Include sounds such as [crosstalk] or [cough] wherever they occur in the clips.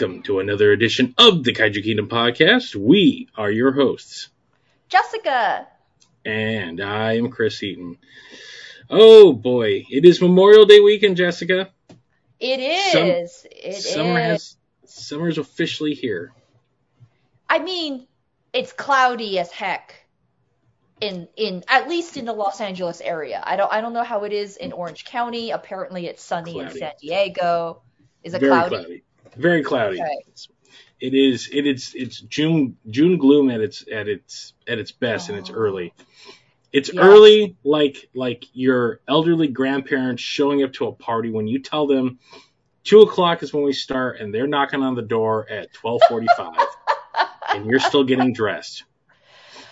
Welcome to another edition of the Kaiju Kingdom podcast. We are your hosts, Jessica. and I am Chris Eaton. Oh boy, it is Memorial Day weekend, Jessica. It Some- is. It is. Summer has summer's officially here. I mean, it's cloudy as heck. In in at least in the Los Angeles area. I don't I don't know how it is in Orange County. Apparently, it's sunny in San Diego. Is it Very cloudy? cloudy. Very cloudy. Okay. It is. It is. It's June. June gloom at its at its at its best, and it's Oh. early. It's Yes. early, like like your elderly grandparents showing up to a party when you tell them two o'clock is when we start, and they're knocking on the door at twelve forty-five, [laughs] and you're still getting dressed.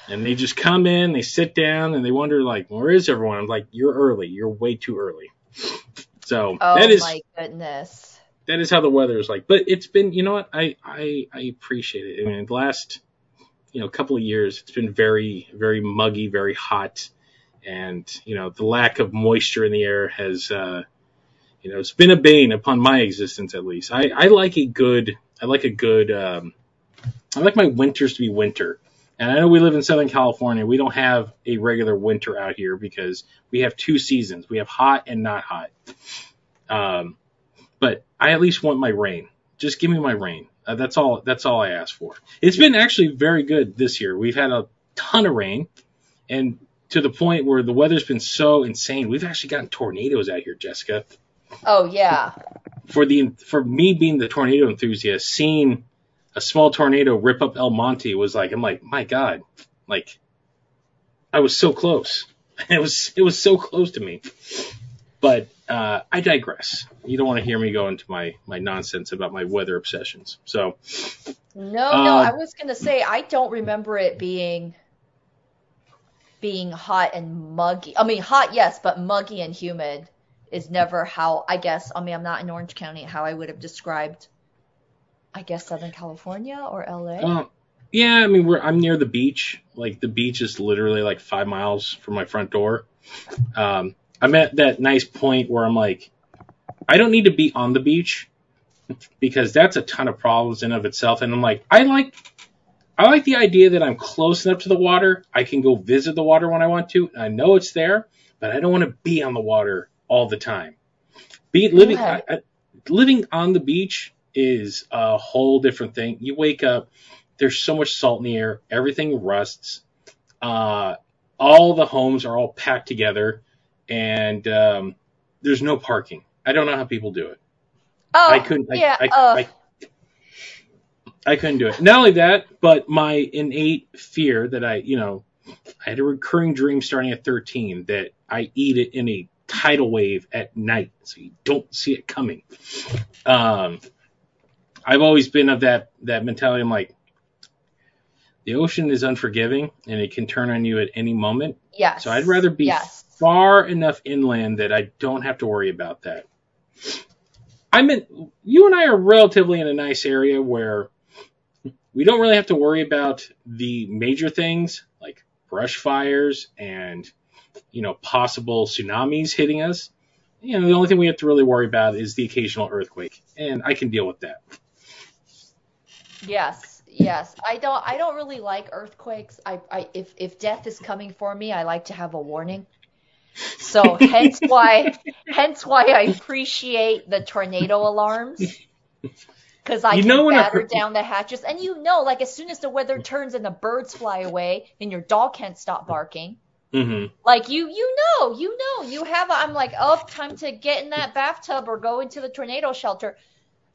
And they just come in, they sit down, and they wonder like, where is everyone? I'm like, you're early. You're way too early. So Oh that is my goodness. That is how the weather is like. But it's been, you know what? I I, I appreciate it. I mean, the last you know couple of years, it's been very very muggy, very hot, and you know the lack of moisture in the air has uh, you know it's been a bane upon my existence at least. I I like a good I like a good um, I like my winters to be winter. And I know we live in Southern California. We don't have a regular winter out here because we have two seasons. We have hot and not hot. Um, but I at least want my rain. Just give me my rain. Uh, that's all. That's all I ask for. It's been actually very good this year. We've had a ton of rain, and to the point where the weather's been so insane. We've actually gotten tornadoes out here, Jessica. Oh yeah. For the for me being the tornado enthusiast, seeing a small tornado rip up El Monte was like, I'm like, my God, like I was so close. [laughs] It was it was so close to me. But uh, I digress. You don't want to hear me go into my my nonsense about my weather obsessions. So No, no, Uh, I was gonna say I don't remember it being being hot and muggy. I mean, hot, yes, but muggy and humid is never how I guess. I mean, I'm not in Orange County. How I would have described, I guess, Southern California or LA. Um, yeah, I mean, we're I'm near the beach. Like the beach is literally like five miles from my front door. Um, I'm at that nice point where I'm like, I don't need to be on the beach because that's a ton of problems in of itself. And I'm like, I like, I like the idea that I'm close enough to the water. I can go visit the water when I want to. I know it's there, but I don't want to be on the water all the time. Be living. I, I, living on the beach is a whole different thing. You wake up, there's so much salt in the air, everything rusts. Uh, all the homes are all packed together, and um, there's no parking. I don't know how people do it. oh, I couldn't. I, yeah. I, uh, I, I couldn't do it. Not only that, but my innate fear that I, you know, I had a recurring dream starting at 13 that I eat it in a tidal wave at night, so you don't see it coming. Um, I've always been of that that mentality. I'm like, the ocean is unforgiving and it can turn on you at any moment. yes. So I'd rather be yes. Far enough inland that I don't have to worry about that. I'm in, you and I are relatively in a nice area where we don't really have to worry about the major things like brush fires and, you know, possible tsunamis hitting us. You know, the only thing we have to really worry about is the occasional earthquake, and I can deal with that. Yes, yes. I don't I don't really like earthquakes. I, I if if death is coming for me, I like to have a warning. So hence why hence why I appreciate the tornado alarms. Cause I You can know batter hur- down the hatches and you know, like as soon as the weather turns and the birds fly away and your dog can't stop barking. hmm Like you you know, you know, you have a, I'm like, oh, time to get in that bathtub or go into the tornado shelter.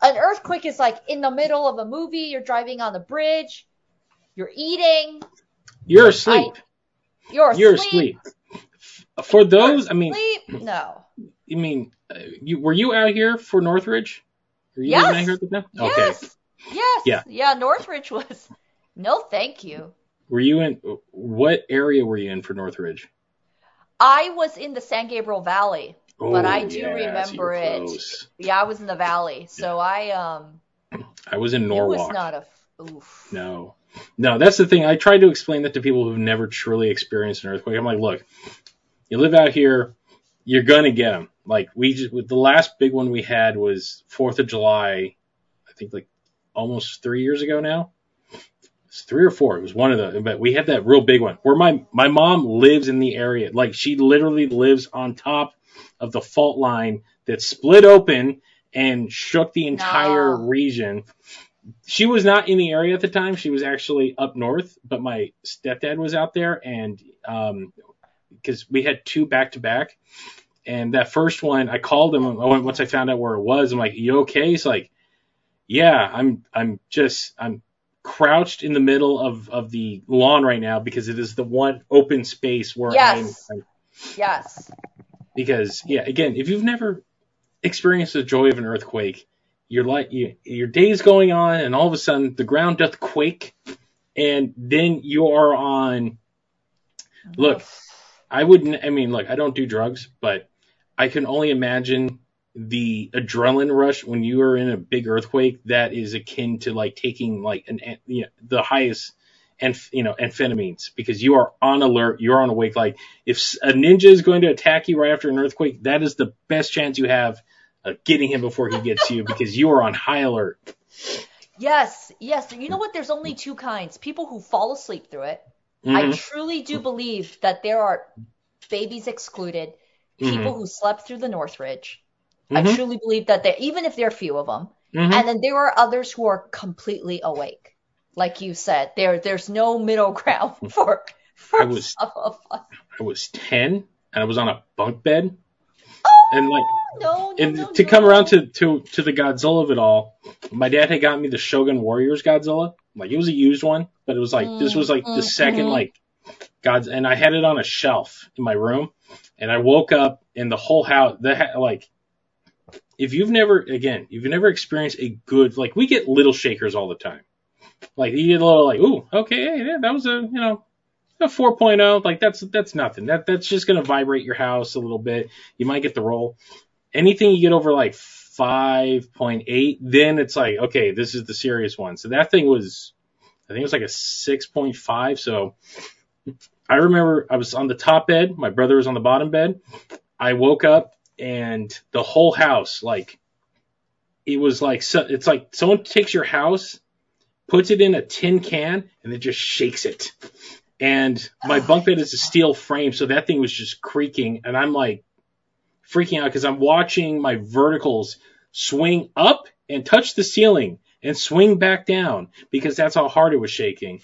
An earthquake is like in the middle of a movie, you're driving on the bridge, you're eating, You're asleep. you're asleep. You're asleep. For those, I mean, Sleep? No. you mean uh, you were you out here for Northridge? Were you Yes. out here at the time? Okay. Yes. Yes. Yeah. Yeah, Northridge was no thank you. Were you in what area were you in for Northridge? I was in the San Gabriel Valley. But I do Oh, yeah, remember it. close. Yeah, I was in the valley. So I um I was in Norwalk. it was not a oof. No. No, that's the thing. I try to explain that to people who've never truly experienced an earthquake. I'm like, look, you live out here, you're gonna get them. Like we just, with the last big one we had was Fourth of July I think like almost three years ago now. It's three or four. It was one of the, but we had that real big one where my my mom lives in the area. Like she literally lives on top of the fault line that split open and shook the entire No. region. She was not in the area at the time. She was actually up north, but my stepdad was out there and um because we had two back to back. And that first one, I called him once I found out where it was. I'm like, "You okay?" He's like, "Yeah, I'm. I'm just. I'm crouched in the middle of of the lawn right now because it is the one open space where Yes. I'm, I'm. Yes. Because yeah, again, if you've never experienced the joy of an earthquake, you're like you, your day's going on, and all of a sudden the ground doth quake, and then you are on Look, I wouldn't. I mean, look, I don't do drugs, but I can only imagine the adrenaline rush when you are in a big earthquake. That is akin to like taking like an you know, the highest and you know amphetamines because you are on alert, you're on awake. Like if a ninja is going to attack you right after an earthquake, that is the best chance you have of getting him before he gets you because you are on high alert. Yes, yes. You know what? There's only two kinds. People who fall asleep through it. I Mhm. truly do believe that there are babies excluded, people who slept through the Northridge. I Mhm. truly believe that there, even if there are few of them, Mhm. and then there are others who are completely awake. Like you said, there there's no middle [laughs] ground for for I was- some of us. I was ten and I was on a bunk bed Oh, and like no, no, and no, to come around to, to to the Godzilla of it all, my dad had got me the Shogun Warriors Godzilla. Like it was a used one, but it was like this was like the Mm, second mhm. like God's, and I had it on a shelf in my room. And I woke up and the whole house, the ha- like, if you've never again, if you've never experienced a good like we get little shakers all the time. Like you get a little like, ooh, okay, yeah, that was a you know a 4.0 like that's that's nothing that that's just going to vibrate your house a little bit you might get the roll anything you get over like 5.8 then it's like okay this is the serious one. So that thing was i think it was like a 6.5 so i remember i was on the top bed my brother was on the bottom bed. I woke up and the whole house like it was like it's like someone takes your house puts it in a tin can and then just shakes it. And my bunk bed is a steel frame, so that thing was just creaking, and I'm like freaking out because I'm watching my verticals swing up and touch the ceiling and swing back down because that's how hard it was shaking.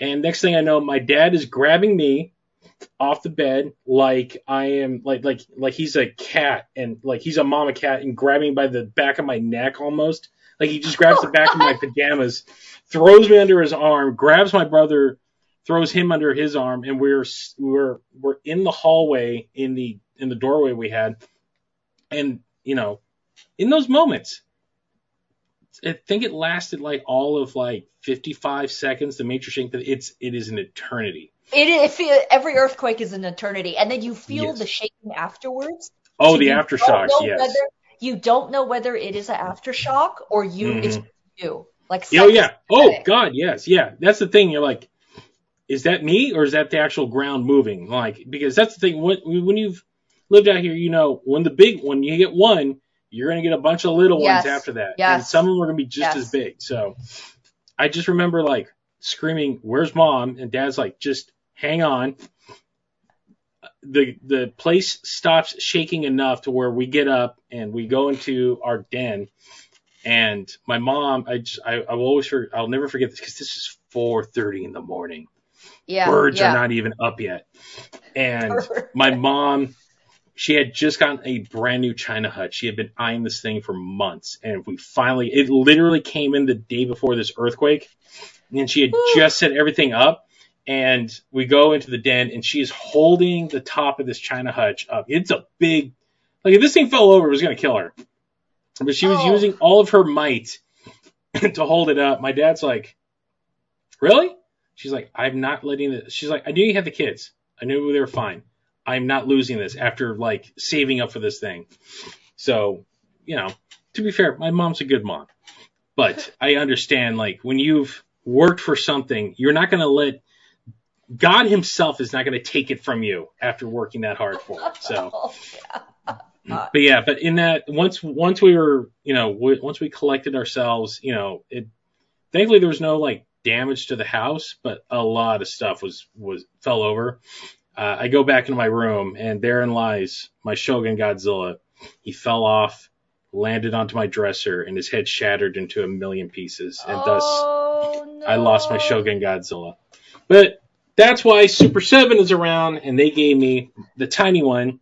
And next thing I know, my dad is grabbing me off the bed like I am like like like he's a cat and like he's a mama cat and grabbing by the back of my neck almost. Like he just grabs the back of my [laughs] pajamas, throws me under his arm, grabs my brother, throws him under his arm, and we're we're we're in the hallway in the in the doorway we had, and you know, in those moments, I think it lasted like all of like 55 seconds. The major shake, but it's it is an eternity. It, it feel, every earthquake is an eternity, and then you feel Yes. the shaking afterwards. Oh, So the aftershocks, yes. Whether, you don't know whether it is an aftershock or you mm-hmm. it's you. Like Oh yeah. Oh. God, yes, yeah. That's the thing. You're like, is that me or is that the actual ground moving? Like, because that's the thing. When when you've lived out here, you know, when the big when you get one, you're gonna get a bunch of little Yes, ones after that, and some of them are gonna be just yes. as big. So, I just remember like screaming, "Where's mom?" and dad's like, "Just hang on." The the place stops shaking enough to where we get up and we go into our den and my mom, I just, I, I will always, I'll never forget this because this is 4:30 in the morning. Yeah. Birds yeah. are not even up yet, and [laughs] my mom, she had just gotten a brand new China hut. She had been eyeing this thing for months, and we finally, it literally came in the day before this earthquake, and she had just set everything up. And we go into the den, and she is holding the top of this China hutch up. It's a big, like if this thing fell over, it was gonna kill her. But she was Oh. using all of her might [laughs] to hold it up. My dad's like, "Really?" She's like, "I'm not letting this." She's like, "I knew you had the kids. I knew they were fine. I'm not losing this after like saving up for this thing." So, you know, to be fair, my mom's a good mom, but [laughs] I understand like when you've worked for something, you're not going to let God Himself is not going to take it from you after working that hard for it. So. [laughs] Oh, yeah. But yeah, but in that once once we were you know w- once we collected ourselves, you know, it thankfully there was no like damage to the house, but a lot of stuff was was fell over. Uh, I go back into my room and therein lies my Shogun Godzilla. He fell off, landed onto my dresser, and his head shattered into a million pieces, and thus oh, no. I lost my Shogun Godzilla. But that's why Super 7 is around, and they gave me the tiny one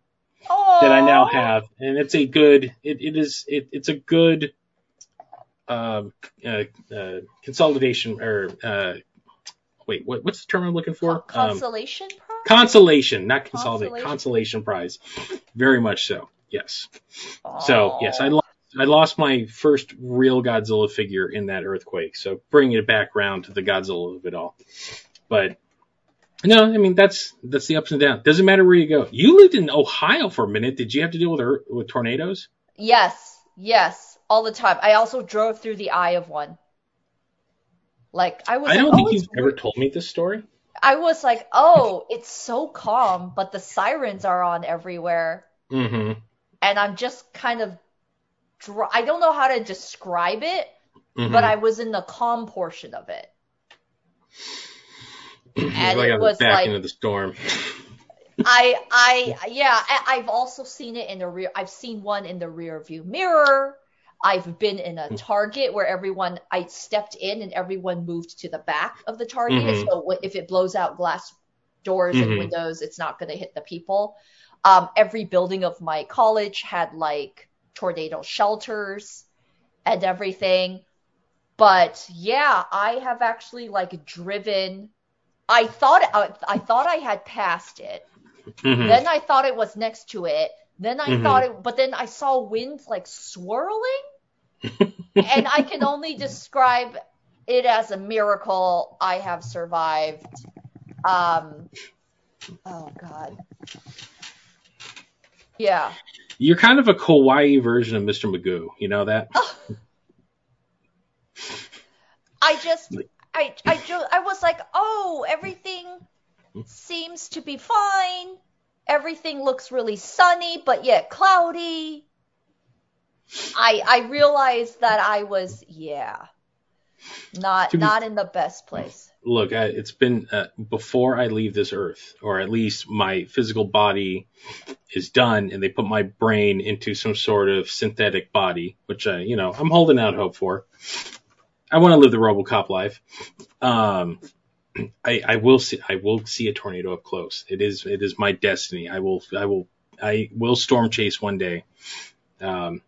that I now have, and it's a good. It, it is. It, it's a good um, uh, uh, consolidation or uh, wait, what, what's the term I'm looking for? Con- Um, Consolation not consolidate. Consolation. Consolation prize. Very much so. Yes. So yes, I lost. I lost my first real Godzilla figure in that earthquake. So bringing it back round to the Godzilla of it all. But no, I mean that's that's the ups and downs. Doesn't matter where you go. You lived in Ohio for a minute. Did you have to deal with with tornadoes? Yes, yes, all the time. I also drove through the eye of one. Like I was I don't oh, think it's you've ever told me this story. I was like, oh, it's so calm, but the sirens are on everywhere, Mm-hmm. and I'm just kind of, dr- I don't know how to describe it, mm-hmm. but I was in the calm portion of it. and I it was back like- into the storm. I, I, [laughs] yeah, I, I've also seen it in the rear. I've seen one in the rear view mirror. I've been in Hmm. a Target where everyone, I stepped in and everyone moved to the back of the Target. Mhm. So if it blows out glass doors Mhm. and windows, it's not going to hit the people. Um, every building of my college had like tornado shelters and everything. But yeah, I have actually like driven. I thought I, I thought I had passed it. Mhm. Then I thought it was next to it. Then I Mhm. thought it, but then I saw wind like swirling, [laughs] and I can only describe it as a miracle I have survived. Um, oh God. Yeah. You're kind of a kawaii version of Mr. Magoo. You know that? [laughs] I just, I, I just, I was like, oh, everything seems to be fine. Everything looks really sunny, but yet cloudy. I, I realized that I was, yeah, not, be- not in the best place. Look, I, it's been uh, before I leave this earth, or at least my physical body is done, and they put my brain into some sort of synthetic body, which I, you know, I'm holding out hope for. I want to live the RoboCop life. Um, I, I will see, I will see a tornado up close. It is, it is my destiny. I will, I will, I will storm chase one day. Um,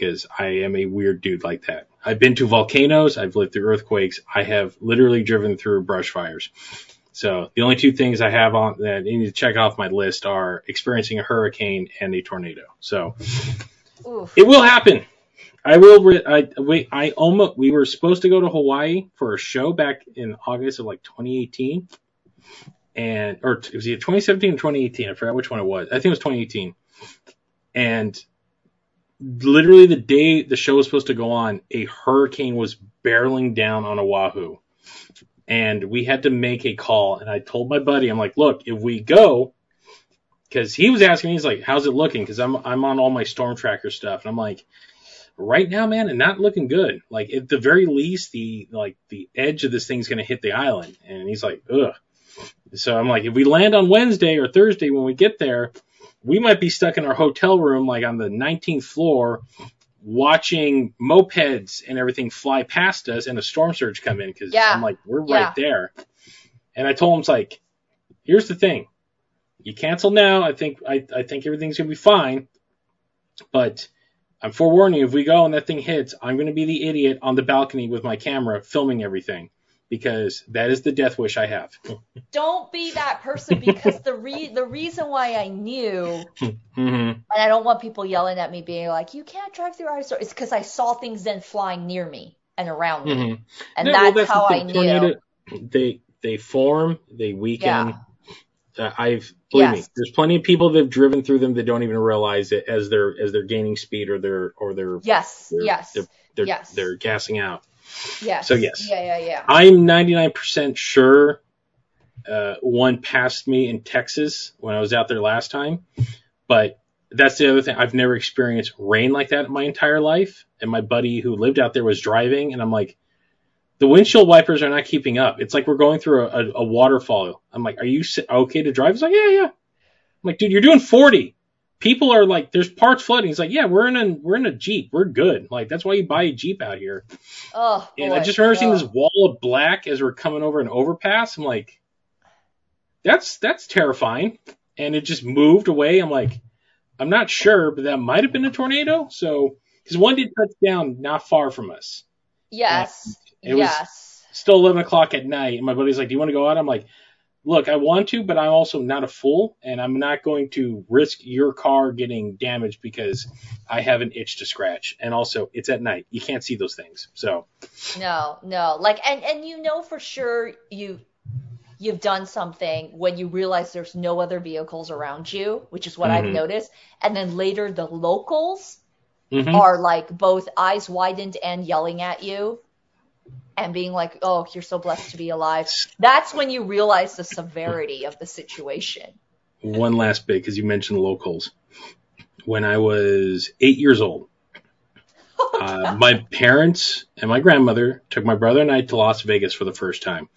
because I am a weird dude like that. I've been to volcanoes, I've lived through earthquakes, I have literally driven through brush fires. So the only two things I have on that I need to check off my list are experiencing a hurricane and a tornado. So Oof. it will happen. I will. Re- I wait. I almost. We were supposed to go to Hawaii for a show back in August of like 2018, and or it was either 2017 or 2018. I forgot which one it was. I think it was 2018. And literally the day the show was supposed to go on, a hurricane was barreling down on Oahu, and we had to make a call. And I told my buddy, I'm like, look, if we go, because he was asking me, he's like, how's it looking? Because I'm I'm on all my storm tracker stuff, and I'm like right now, man, and not looking good. Like at the very least, the like the edge of this thing's gonna hit the island. And he's like, ugh. So I'm like, if we land on Wednesday or Thursday when we get there, we might be stuck in our hotel room, like on the 19th floor, watching mopeds and everything fly past us and a storm surge come in because Yeah. I'm like, we're Yeah. right there. And I told him, it's like, here's the thing. You cancel now. I think I, I think everything's gonna be fine. But I'm forewarning you, if we go and that thing hits, I'm going to be the idiot on the balcony with my camera filming everything because that is the death wish I have. [laughs] Don't be that person because the re- the reason why I knew [laughs] hmm and I don't want people yelling at me being like, you can't drive through our store It's because I saw things then flying near me and around me. hmm And No, well, that's, how I knew. Tornado, they they form, they weaken. Yeah. I've believe me, there's plenty of people that have driven through them that don't even realize it as they're as they're gaining speed or they're or they're Yes, they're, yes, they're they're, yes. they're gassing out. yes. so yes. Yeah, yeah, yeah. I'm 99% sure uh, one passed me in Texas when I was out there last time, but that's the other thing. I've never experienced rain like that in my entire life. And my buddy who lived out there was driving, and I'm like, the windshield wipers are not keeping up. It's like we're going through a, a, a waterfall. I'm like, are you okay to drive? He's like, yeah, yeah. I'm like, dude, you're doing 40. People are like, there's parts flooding. He's like, yeah, we're in a we're in a Jeep. We're good. Like that's why you buy a Jeep out here. Oh, And boy. I just remember seeing Oh. this wall of black as we're coming over an overpass. I'm like, that's that's terrifying. And it just moved away. I'm like, I'm not sure, but that might have been a tornado. So, because one did touch down not far from us. Yes. It was- Still 11 o'clock at night. And my buddy's like, Do you want to go out? I'm like, Look, I want to, but I'm also not a fool. And I'm not going to risk your car getting damaged because I have an itch to scratch. And also, it's at night. You can't see those things. So, No, no. Like and and you know for sure you you've done something when you realize there's no other vehicles around you, which is what I've Mhm. noticed. And then later the locals mhm. are like both eyes widened and yelling at you and being like, "Oh, you're so blessed to be alive." That's when you realize the severity of the situation. one last bit because you mentioned locals. When I was eight years old, [laughs] uh, my parents and my grandmother took my brother and I to Las Vegas for the first time.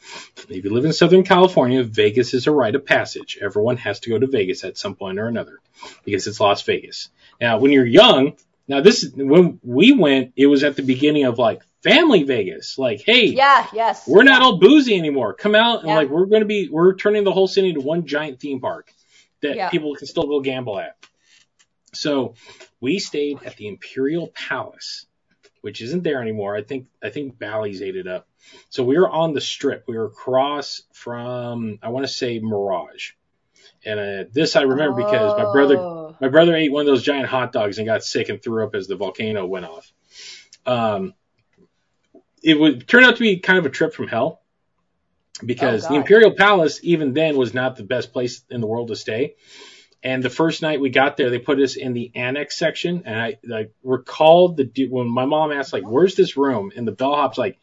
If you live in Southern California, Vegas is a rite of passage. Everyone has to go to Vegas at some point or another because it's Las Vegas. Now, when you're young, now this when we went, it was at the beginning of like family Vegas. Like, hey, Yeah, yes. we're not all boozy anymore. Come out and Yeah. like we're going to be we're turning the whole city into one giant theme park that Yeah. people can still go gamble at. So we stayed at the Imperial Palace, which isn't there anymore. I think I think Bally's ate it up. So we were on the strip. We were across from I want to say Mirage, and uh, this I remember because my brother Oh. my brother ate one of those giant hot dogs and got sick and threw up as the volcano went off. Um, it would turn out to be kind of a trip from hell because Oh, the Imperial Palace, even then, was not the best place in the world to stay. And the first night we got there, they put us in the annex section, and I like recalled the when my mom asked like, "Where's this room?" and the bellhop's like,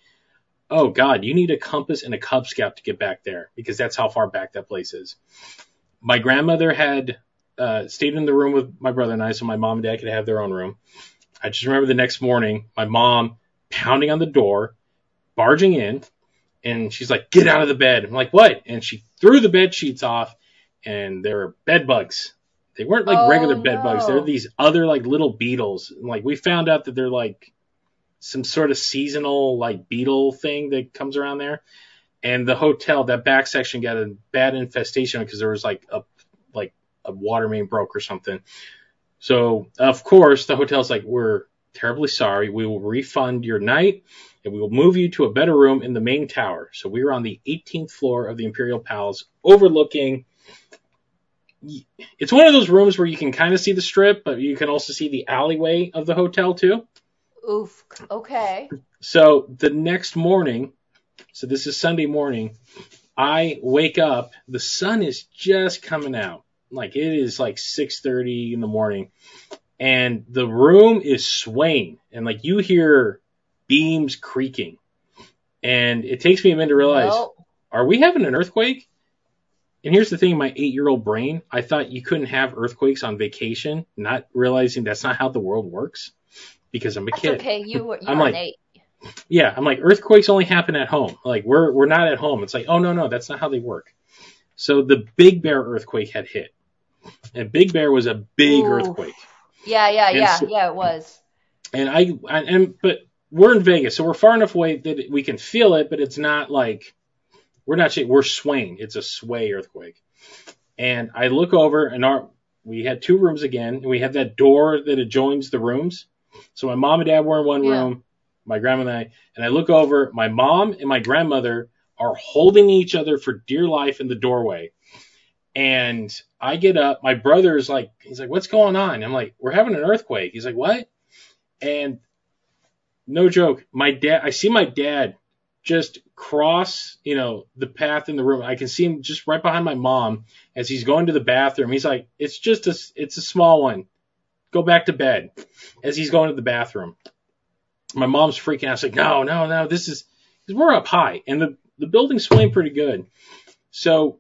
"Oh God, you need a compass and a Cub Scout to get back there because that's how far back that place is." My grandmother had uh, stayed in the room with my brother and I, so my mom and dad could have their own room. I just remember the next morning, my mom pounding on the door, barging in, and she's like, "Get out of the bed!" I'm like, "What?" And she threw the bed sheets off, and there were bed bugs. They weren't like Oh, regular bed bugs; they're these other like little beetles. And, like we found out that they're like some sort of seasonal like beetle thing that comes around there. And the hotel, that back section got a bad infestation because there was like a like a water main broke or something. So of course the hotel's like, we're terribly sorry. We will refund your night and we will move you to a better room in the main tower. So we were on the 18th floor of the Imperial Palace, overlooking. It's one of those rooms where you can kind of see the strip, but you can also see the alleyway of the hotel too. Oof. Okay. So the next morning, so this is Sunday morning, I wake up. The sun is just coming out. Like it is like 6:30 in the morning, and the room is swaying, and like you hear beams creaking, and it takes me a minute to realize, Well, are we having an earthquake? And here's the thing, my eight-year-old brain, I thought you couldn't have earthquakes on vacation, not realizing that's not how the world works, because I'm a that's kid. okay. You were you I'm were like- an eight. Yeah, I'm like earthquakes only happen at home. Like we're we're not at home. It's like, oh no, no, that's not how they work. So the Big Bear earthquake had hit. And Big Bear was a big Ooh. earthquake. Yeah, yeah, yeah, so- yeah. It was. And I and, and but we're in Vegas, so we're far enough away that we can feel it, but it's not like we're not we're swaying. It's a sway earthquake. And I look over and our we had two rooms again, and we have that door that adjoins the rooms. So my mom and dad were in one Yeah. room, my grandma and I, and I look over, my mom and my grandmother are holding each other for dear life in the doorway. And I get up, my brother's like, he's like, what's going on? I'm like, we're having an earthquake. He's like, what? And no joke, my dad, I see my dad just cross, you know, the path in the room. I can see him just right behind my mom as he's going to the bathroom. He's like, it's just a, it's a small one. Go back to bed as he's going to the bathroom. My mom's freaking out. She's like, no, no, no, this is, we're up high and the, the building's swaying pretty good. So,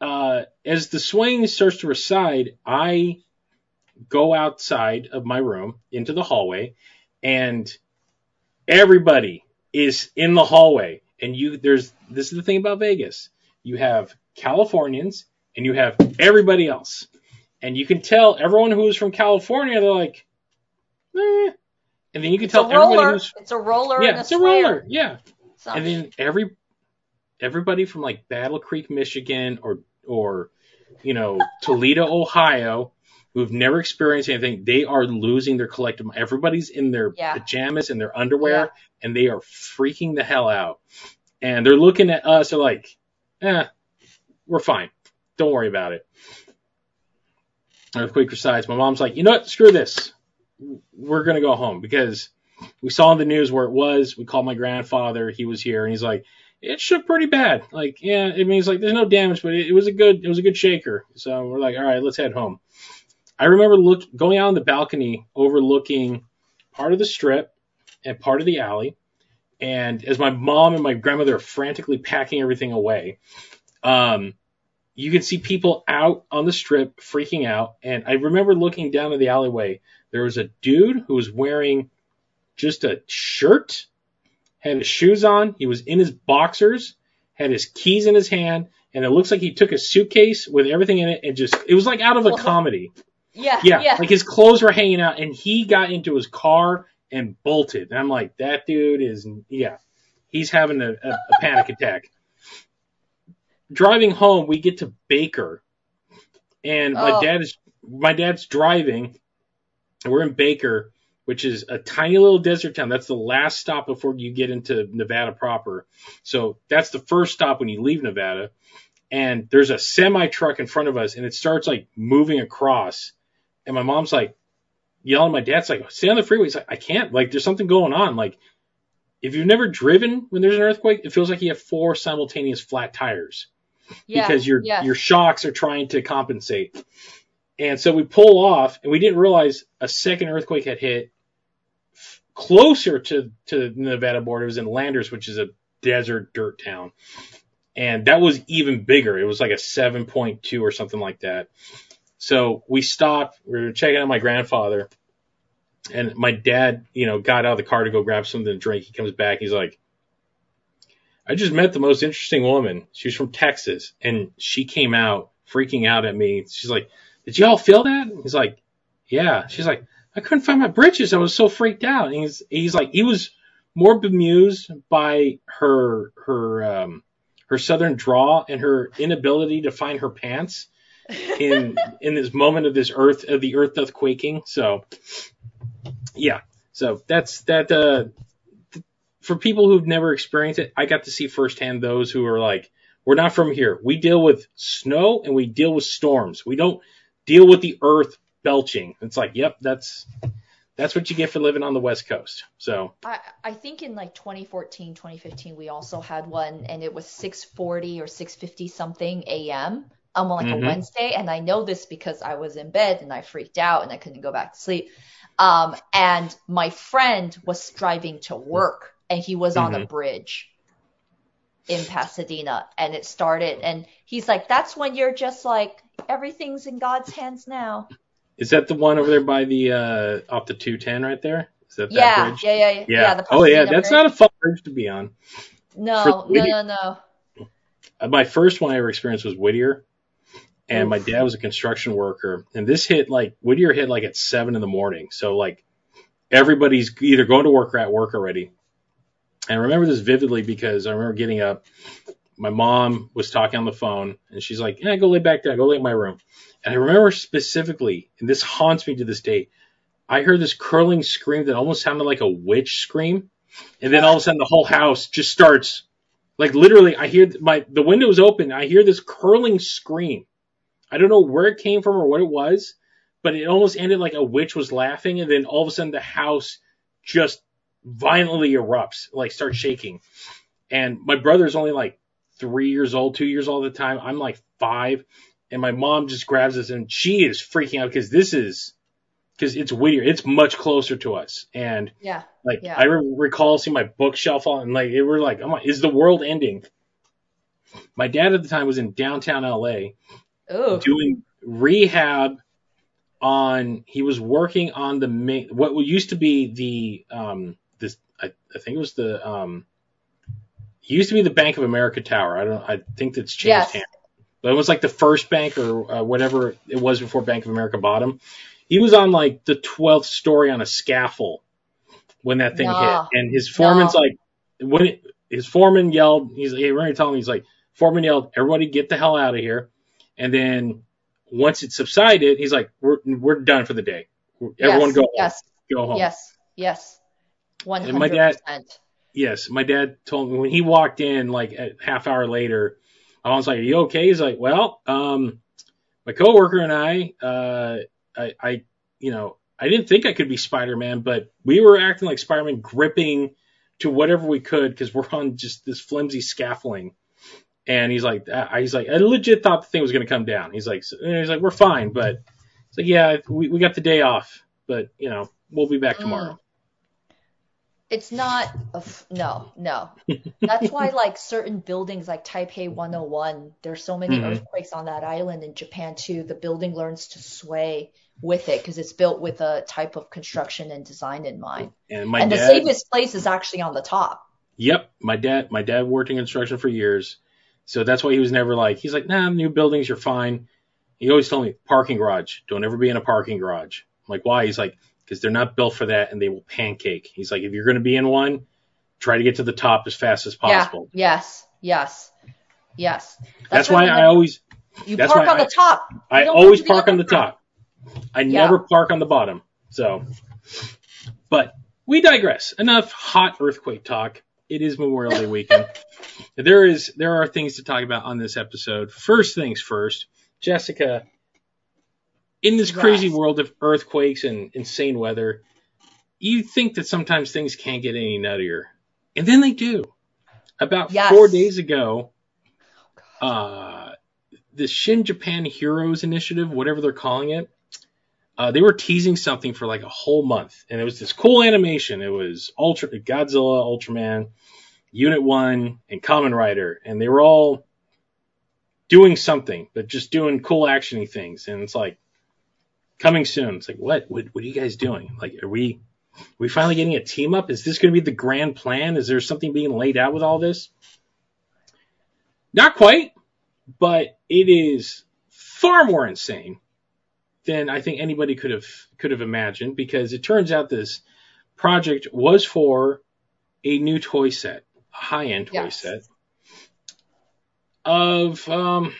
uh, as the swaying starts to recede, I go outside of my room into the hallway, and everybody is in the hallway. And you, there's this is the thing about Vegas. You have Californians and you have everybody else, and you can tell everyone who is from California. They're like, eh. and then you can It's tell everybody who's It's a roller yeah, it's a roller, yeah. So- And then every everybody from like Battle Creek, Michigan, or or you know Toledo, Ohio, who've never experienced anything, they are losing their collective. Everybody's in their Yeah. pajamas and their underwear, and they are freaking the hell out. And they're looking at us. They're like, "Eh, we're fine. Don't worry about it." Earthquake resides. My mom's like, "You know what? Screw this. We're gonna go home because." we saw in the news where it was. We called my grandfather. He was here, and he's like, "It shook pretty bad. Like, yeah, it means like there's no damage, but it, it was a good, it was a good shaker." So we're like, "All right, let's head home." I remember look going out on the balcony, overlooking part of the strip and part of the alley, and as my mom and my grandmother are frantically packing everything away, um, you can see people out on the strip freaking out. And I remember looking down in the alleyway. There was a dude who was wearing just a shirt, had his shoes on, he was in his boxers, had his keys in his hand, and it looks like he took a suitcase with everything in it and just it was like out of a comedy. yeah, Yeah, yeah. like his clothes were hanging out and he got into his car and bolted. And I'm like, that dude is yeah. He's having a, a, a panic [laughs] attack. Driving home, we get to Baker. And my Oh. dad is my dad's driving and we're in Baker, which is a tiny little desert town. That's the last stop before you get into Nevada proper. So that's the first stop when you leave Nevada. And there's a semi truck in front of us and it starts like moving across. And my mom's like yelling at my dad's like, stay on the freeway. He's like, I can't. Like, there's something going on. Like, if you've never driven when there's an earthquake, it feels like you have four simultaneous flat tires yeah, because your yeah. your shocks are trying to compensate. And so we pull off, and we didn't realize a second earthquake had hit closer to to the Nevada border. Was in Landers, which is a desert dirt town, and that was even bigger. It was like a 7.2 or something like that. So we stopped. We were checking on my grandfather, and my dad, you know, got out of the car to go grab something to drink. He comes back. He's like, I just met the most interesting woman. She was from Texas, and she came out freaking out at me. She's like, "Did you all feel that?" He's like, "Yeah." She's like, "I couldn't find my britches. I was so freaked out." And he's he's like, he was more bemused by her her um her southern draw and her inability to find her pants in [laughs] in this moment of this earth of the earth doth quaking. So yeah, so that's that. Uh, for people who've never experienced it, I got to see firsthand those who are like, we're not from here. We deal with snow and we deal with storms. We don't deal with the earth belching. It's like, yep, that's that's what you get for living on the West Coast. So I, I think in like 2014, 2015, we also had one, and it was 6:40 or 6:50 something a.m. on like Mhm. a Wednesday, and I know this because I was in bed and I freaked out and I couldn't go back to sleep. Um, and my friend was driving to work, and he was on a Mhm. bridge in Pasadena, and it started, and he's like, "That's when you're just like everything's in God's hands now." Is that the one over there by the uh off the 210 right there? Is that that Yeah, bridge? yeah, yeah, yeah, Yeah. the oh yeah, that's bridge. not a fun bridge to be on. no, no, no, no. Uh, my first one I ever experienced was Whittier, and my dad was a construction worker, and this hit like Whittier hit like at seven in the morning, so like everybody's either going to work or at work already. And I remember this vividly because I remember getting up. My mom was talking on the phone, and she's like, "Yeah, go lay back down, go lay in my room." And I remember specifically, and this haunts me to this day. I heard this curling scream that almost sounded like a witch scream, and then all of a sudden the whole house just starts like literally, I hear my the window is open. I hear this curling scream. I don't know where it came from or what it was, but it almost ended like a witch was laughing, and then all of a sudden the house just violently erupts, like starts shaking. And my brother's only like three years old, two years old at the time. I'm like five, and my mom just grabs us, and she is freaking out because this is because it's Whittier. It's much closer to us, and Yeah. like Yeah. I re- recall seeing my bookshelf on, and like it were like, I'm like, is the world ending? My dad at the time was in downtown LA Ooh. doing rehab on he was working on the main what used to be the um this I, I think it was the um it used to be the Bank of America Tower. I don't I think that's changed Yes. hands. But it was like the first bank or uh, whatever it was before Bank of America bought him. He was on like the 12th story on a scaffold when that thing Nah. hit. And his foreman's No. like, when it, his foreman yelled, he's like, hey, remember telling me, he's like, foreman yelled, everybody get the hell out of here. And then once it subsided, he's like, we're, we're done for the day. Everyone yes, go home. Yes. Go home. Yes. Yes. One hundred percent. Yes, my dad told me when he walked in, like a half hour later, I was like, "Are you okay?" He's like, "Well, um, my coworker and I, uh, I, I, you know, I didn't think I could be Spider-Man, but we were acting like Spider-Man, gripping to whatever we could because we're on just this flimsy scaffolding." And he's like, I, he's like, I legit thought the thing was going to come down. He's like, and he's like, we're fine, but it's like, yeah, we, we got the day off, but you know, we'll be back tomorrow. It's not no, no. That's why [laughs] like certain buildings like Taipei 101, there's so many Mhm. earthquakes on that island in Japan too. The building learns to sway with it because it's built with a type of construction and design in mind. And my and the safest place is actually on the top. Yep, my dad my dad worked in construction for years, so that's why he was never like he's like nah new buildings you're fine. He always told me parking garage don't ever be in a parking garage. I'm like why? He's like because they're not built for that and they will pancake. He's like if you're going to be in one, try to get to the top as fast as possible. Yeah. Yes. Yes. Yes. That's, why I always you that's park on the top. You I always park on the top. I Yeah. never park on the bottom. So, but we digress. Enough hot earthquake talk. It is Memorial Day weekend. [laughs] there is there are things to talk about on this episode. First things first, Jessica. In this crazy Yes. world of earthquakes and insane weather, you think that sometimes things can't get any nuttier, and then they do. About Yes. four days ago, uh, the Shin Japan Heroes Initiative, whatever they're calling it, uh, they were teasing something for like a whole month, and it was this cool animation. It was Ultra Godzilla, Ultraman, Unit One, and Kamen Rider, and they were all doing something, but just doing cool actiony things. And it's like coming soon. It's like what? What, what are you guys doing? Like, are we? Are we finally getting a team up? Is this going to be the grand plan? Is there something being laid out with all this? Not quite, but it is far more insane than I think anybody could have could have imagined because it turns out this project was for a new toy set, a high end toy Yes. set of um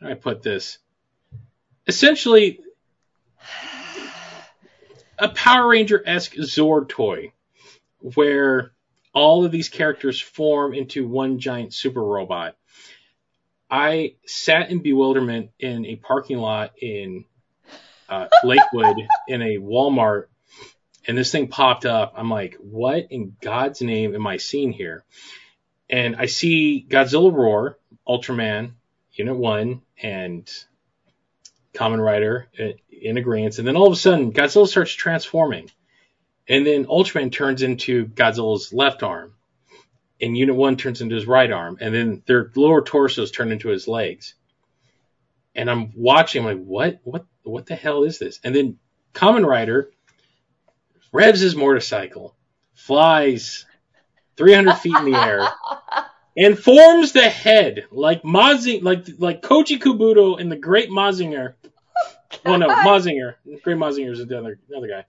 how do I put this? Essentially a Power Ranger esque Zord toy where all of these characters form into one giant super robot. I sat in bewilderment in a parking lot in uh, Lakewood [laughs] in a Walmart, and this thing popped up. I'm like, what in God's name am I seeing here? And I see Godzilla Roar, Ultraman, Unit 1, and Kamen Rider uh, in- in agreement. And then all of a sudden, Godzilla starts transforming. And then Ultraman turns into Godzilla's left arm. And Unit 1 turns into his right arm. And then their lower torsos turn into his legs. And I'm watching, I'm like, what, what, what the hell is this? And then Kamen Rider revs his motorcycle, flies 300 feet in the air, [laughs] and forms the head like Mazing, like like Koji Kabuto in the Great Mazinger. Well, no, [laughs] Mazinger. Great Mazinger is the other other guy.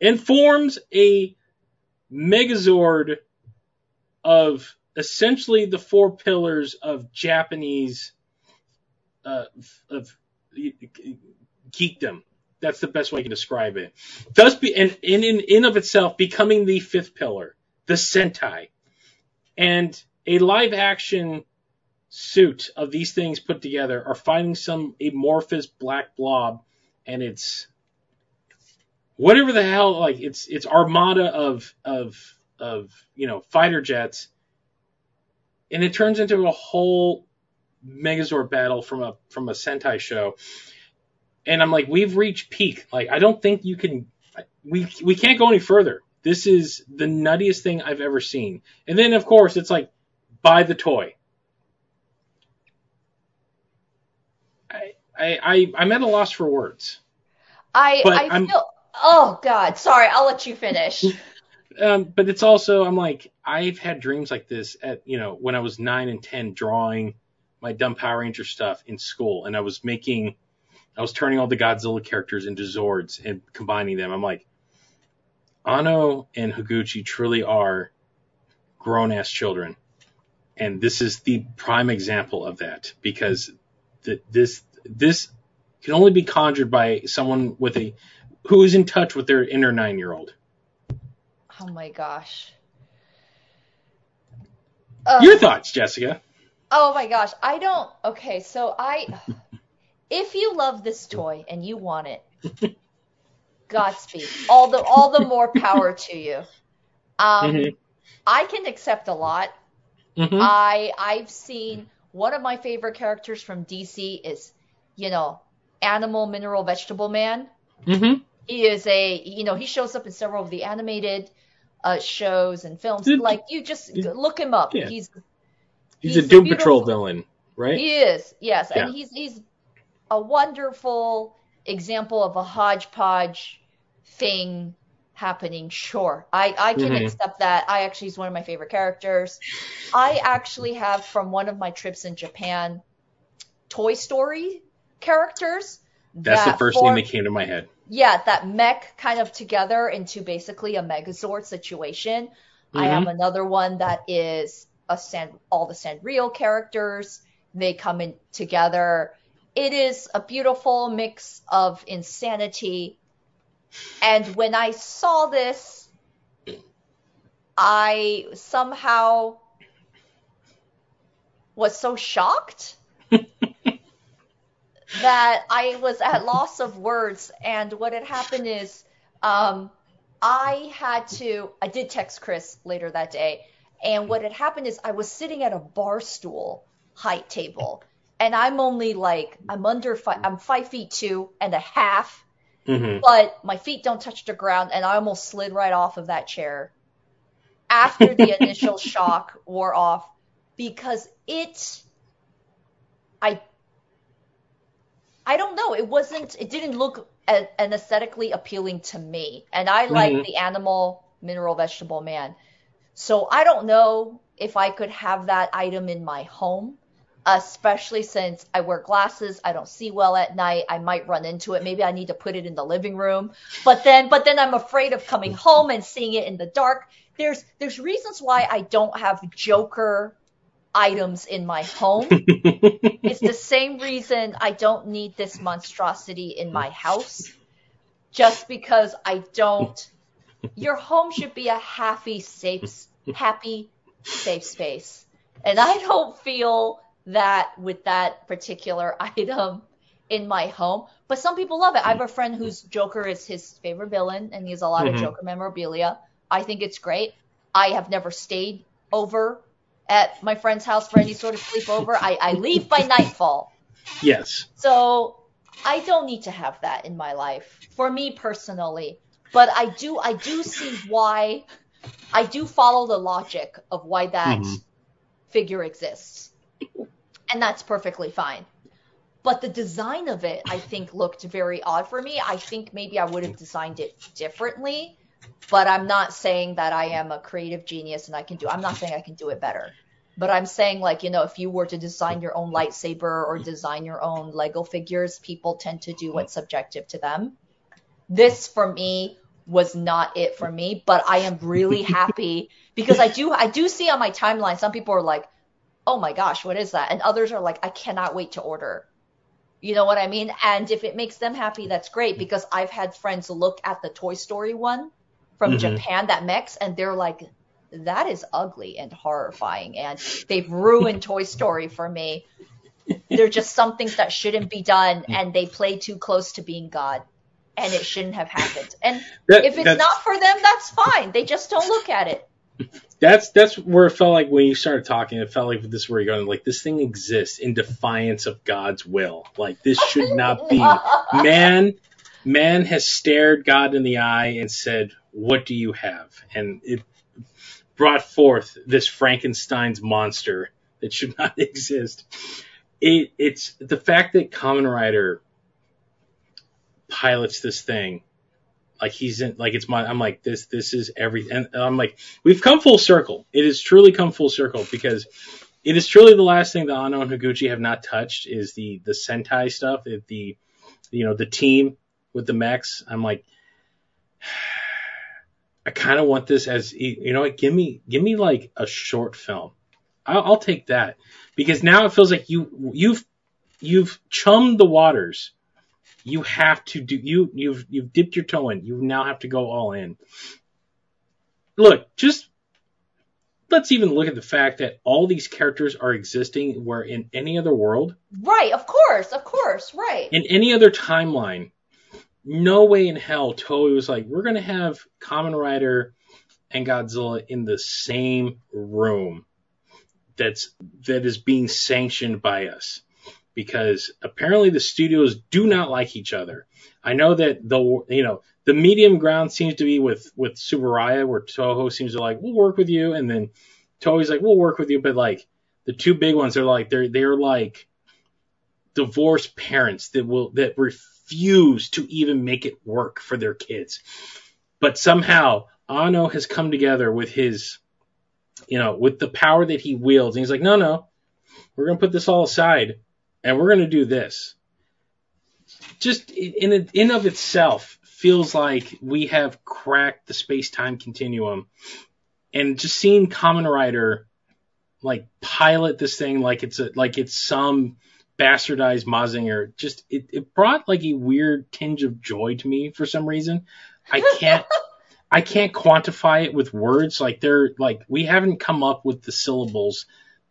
And forms a Megazord of essentially the four pillars of Japanese uh, of geekdom. That's the best way I can describe it. Thus, be and in in in of itself becoming the fifth pillar, the Sentai, and a live action suit of these things put together are fighting some amorphous black blob, and it's whatever the hell like it's it's armada of of of you know fighter jets, and it turns into a whole Megazord battle from a from a Sentai show and I'm like, we've reached peak. Like, I don't think you can. We we can't go any further. This is the nuttiest thing I've ever seen. And then of course it's like, buy the toy. I I, I I'm at a loss for words. I But I I'm- feel. Oh God, sorry. I'll let you finish. [laughs] Um, but it's also I'm like I've had dreams like this at you know when I was nine and ten drawing my dumb Power Ranger stuff in school, and I was making I was turning all the Godzilla characters into Zords and combining them. I'm like, Anno and Higuchi truly are grown ass children, and this is the prime example of that because th- this this can only be conjured by someone with a who is in touch with their inner nine year old. Oh my gosh. Ugh. Your thoughts, Jessica? Oh my gosh, I don't. Okay, so I. [laughs] If you love this toy and you want it, Godspeed. All the all the more power to you. [laughs] Um, Mhm. I can accept a lot. Mm-hmm. I I've seen one of my favorite characters from DC is, you know, Animal Mineral Vegetable Man. mm-hmm. He is a you know he shows up in several of the animated uh, shows and films. Like you just look him up. yeah. He's He's, He's a Doom. Patrol villain, right? He is, yes, Yeah. and he's he's a wonderful example of a hodgepodge thing happening. Sure, I I can Mhm. accept that. I actually is one of my favorite characters. I actually have from one of my trips in Japan, Toy Story characters. That's the first form- thing that came to my head. yeah, that mech kind of together into basically a Megazord situation. I have another one that is a San, all the Sanrio characters. They come in together. It is a beautiful mix of insanity. And when I saw this, I somehow was so shocked [laughs] that I was at loss of words. And what had happened is, um, I had to, I did text Chris later that day. And what had happened is I was sitting at a bar stool height table. And I'm only like, I'm under five, I'm five feet two and a half, Mm-hmm. but my feet don't touch the ground. And I almost slid right off of that chair after the [laughs] initial shock wore off because it, I I don't know. It wasn't. It didn't look a, an aesthetically appealing to me, and I like Mhm. the animal, mineral, vegetable man. So I don't know if I could have that item in my home, especially since I wear glasses. I don't see well at night. I might run into it. Maybe I need to put it in the living room. But then, but then I'm afraid of coming home and seeing it in the dark. There's there's reasons why I don't have Joker items in my home [laughs] it's the same reason I don't need this monstrosity in my house. Just because I don't. Your home should be a happy, safe, happy, safe space. And I don't feel that with that particular [laughs] item in my home. But some people love it. I have a friend whose Joker is his favorite villain, and he has a lot Mhm. of Joker memorabilia. I think it's great. I have never stayed over at my friend's house for any sort of sleepover. I, I leave by [laughs] nightfall. yes. So I don't need to have that in my life for me personally. But I do I do see why I do follow the logic of why that Mhm. figure exists. And that's perfectly fine. But the design of it I think looked very odd for me. I think maybe I would have designed it differently. But I'm not saying that I am a creative genius and I can do I'm not saying I can do it better. But I'm saying, like, you know, if you were to design your own lightsaber or design your own Lego figures, people tend to do what's subjective to them. This, for me, was not it for me, but I am really happy because I do, I do see on my timeline, some people are like, oh my gosh, what is that? And others are like, I cannot wait to order. You know what I mean? And if it makes them happy, that's great because I've had friends look at the Toy Story one from Mhm. Japan, that mix, and they're like, that is ugly and horrifying and they've ruined Toy Story [laughs] for me. They're just some things that shouldn't be done and they play too close to being God and it shouldn't have happened. And That- if it's not for them, that's fine. They just don't look at it. [laughs] that's that's where it felt like when you started talking, it felt like this is where you're going. Like this thing exists in defiance of God's will. Like this should not be. [laughs] Man, man has stared God in the eye and said, "What do you have?" And it brought forth this Frankenstein's monster that should not [laughs] exist. it it's the fact that Kamen Rider pilots this thing like he's in like it's my I'm like this this is everything and I'm like we've come full circle. It has truly come full circle because it is truly the last thing that Anno and Higuchi have not touched is the the Sentai stuff, the you know the team with the mechs. I'm like [sighs] I kind of want this as you know give me give me like a short film. I'll, I'll take that because now it feels like you you've you've chummed the waters you have to do you you've you've dipped your toe in. You now have to go all in. Look, just let's even look at the fact that all these characters are existing where in any other world. Right, of course, of course, right. In any other timeline, no way in hell Toei was like, we're gonna have Kamen Rider and Godzilla in the same room that's that is being sanctioned by us because apparently the studios do not like each other. I know that the you know the medium ground seems to be with with Tsuburaya, where Toho seems to like we'll work with you, and then Toei's like we'll work with you, but like the two big ones are like they're they're like divorced parents that will that refuse to even make it work for their kids. But somehow Anno has come together with his you know with the power that he wields, and he's like no no we're gonna put this all aside and we're going to do this. Just in in of itself feels like we have cracked the space time continuum, and just seeing Kamen Rider like pilot this thing like it's a like it's some bastardized Mazinger. Just it, it brought like a weird tinge of joy to me for some reason. I can't [laughs] I can't quantify it with words. Like they're like we haven't come up with the syllables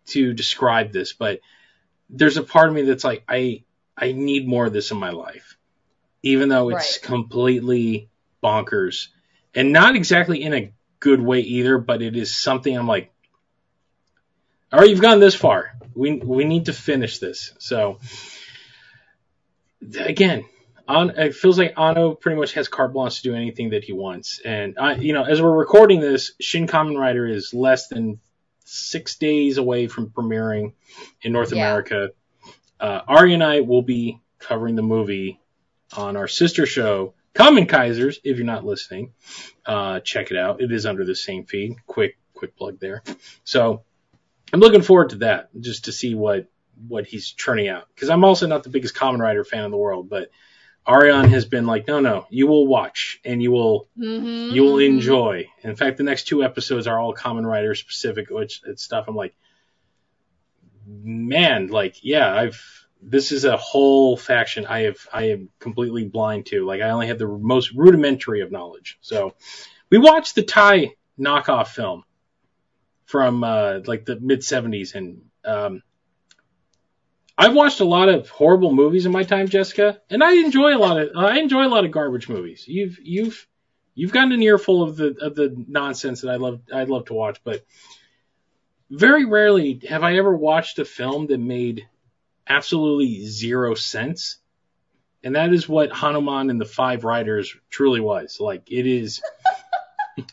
to describe this, but there's a part of me that's like I I need more of this in my life, even though it's right. completely bonkers and not exactly in a good way either. But it is something I'm like, all right, you've gone this far. We we need to finish this. So again, on it feels like Anno pretty much has carte blanche to do anything that he wants. And I, you know, as we're recording this, Shin Kamen Rider is less than six days away from premiering in North yeah. America. Uh, Ari and I will be covering the movie on our sister show, Common Kaisers. If you're not listening, uh, check it out. It is under the same feed. Quick, quick plug there. So I'm looking forward to that, just to see what what he's churning out. Because I'm also not the biggest Kamen Rider fan in the world, but Ariane has been like, no, no, you will watch and you will mm-hmm. you will enjoy. In fact, the next two episodes are all Kamen Rider specific, which it's stuff I'm like, man, like, yeah, I've this is a whole faction I have I am completely blind to. Like, I only have the most rudimentary of knowledge. So, we watched the Thai knockoff film from uh, like the mid '70s, and um, I've watched a lot of horrible movies in my time, Jessica, and I enjoy a lot of I enjoy a lot of garbage movies. You've you've you've gotten an earful of the of the nonsense that I love I'd love to watch, but very rarely have I ever watched a film that made absolutely zero sense. And that is what Hanuman and the Five Riders truly was. Like it is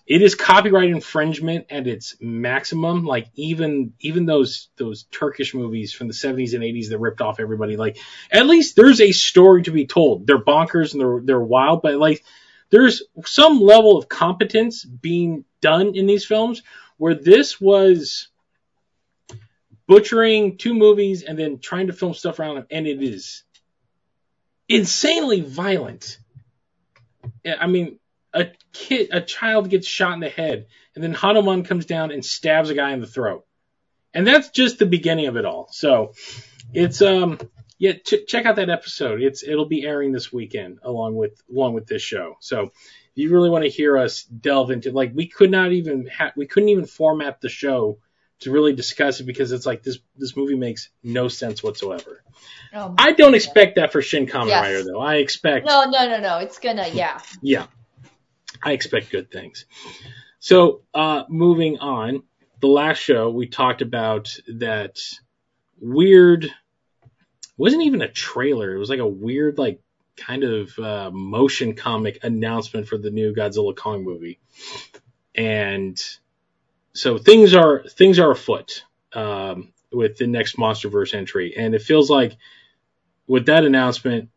it is copyright infringement at its maximum. Like even even those those Turkish movies from the 70s and 80s that ripped off everybody. Like at least there's a story to be told. They're bonkers and they're they're wild, but like there's some level of competence being done in these films where this was butchering two movies and then trying to film stuff around them, and it is insanely violent. I mean, a kid, a child gets shot in the head, and then Hanuman comes down and stabs a guy in the throat, and that's just the beginning of it all. So it's um yeah, ch- check out that episode. It's it'll be airing this weekend along with along with this show. So if you really want to hear us delve into like we could not even ha- we couldn't even format the show to really discuss it because it's like this this movie makes no sense whatsoever. Oh, I don't expect that for Shin Kamen yes. Rider though. I expect No, no, no, no. It's gonna yeah. Yeah. I expect good things. So, uh, moving on, the last show we talked about that weird, wasn't even a trailer. It was like a weird, like kind of uh, motion comic announcement for the new Godzilla Kong movie, and so things are things are afoot. Um, with the next MonsterVerse entry, and it feels like with that announcement,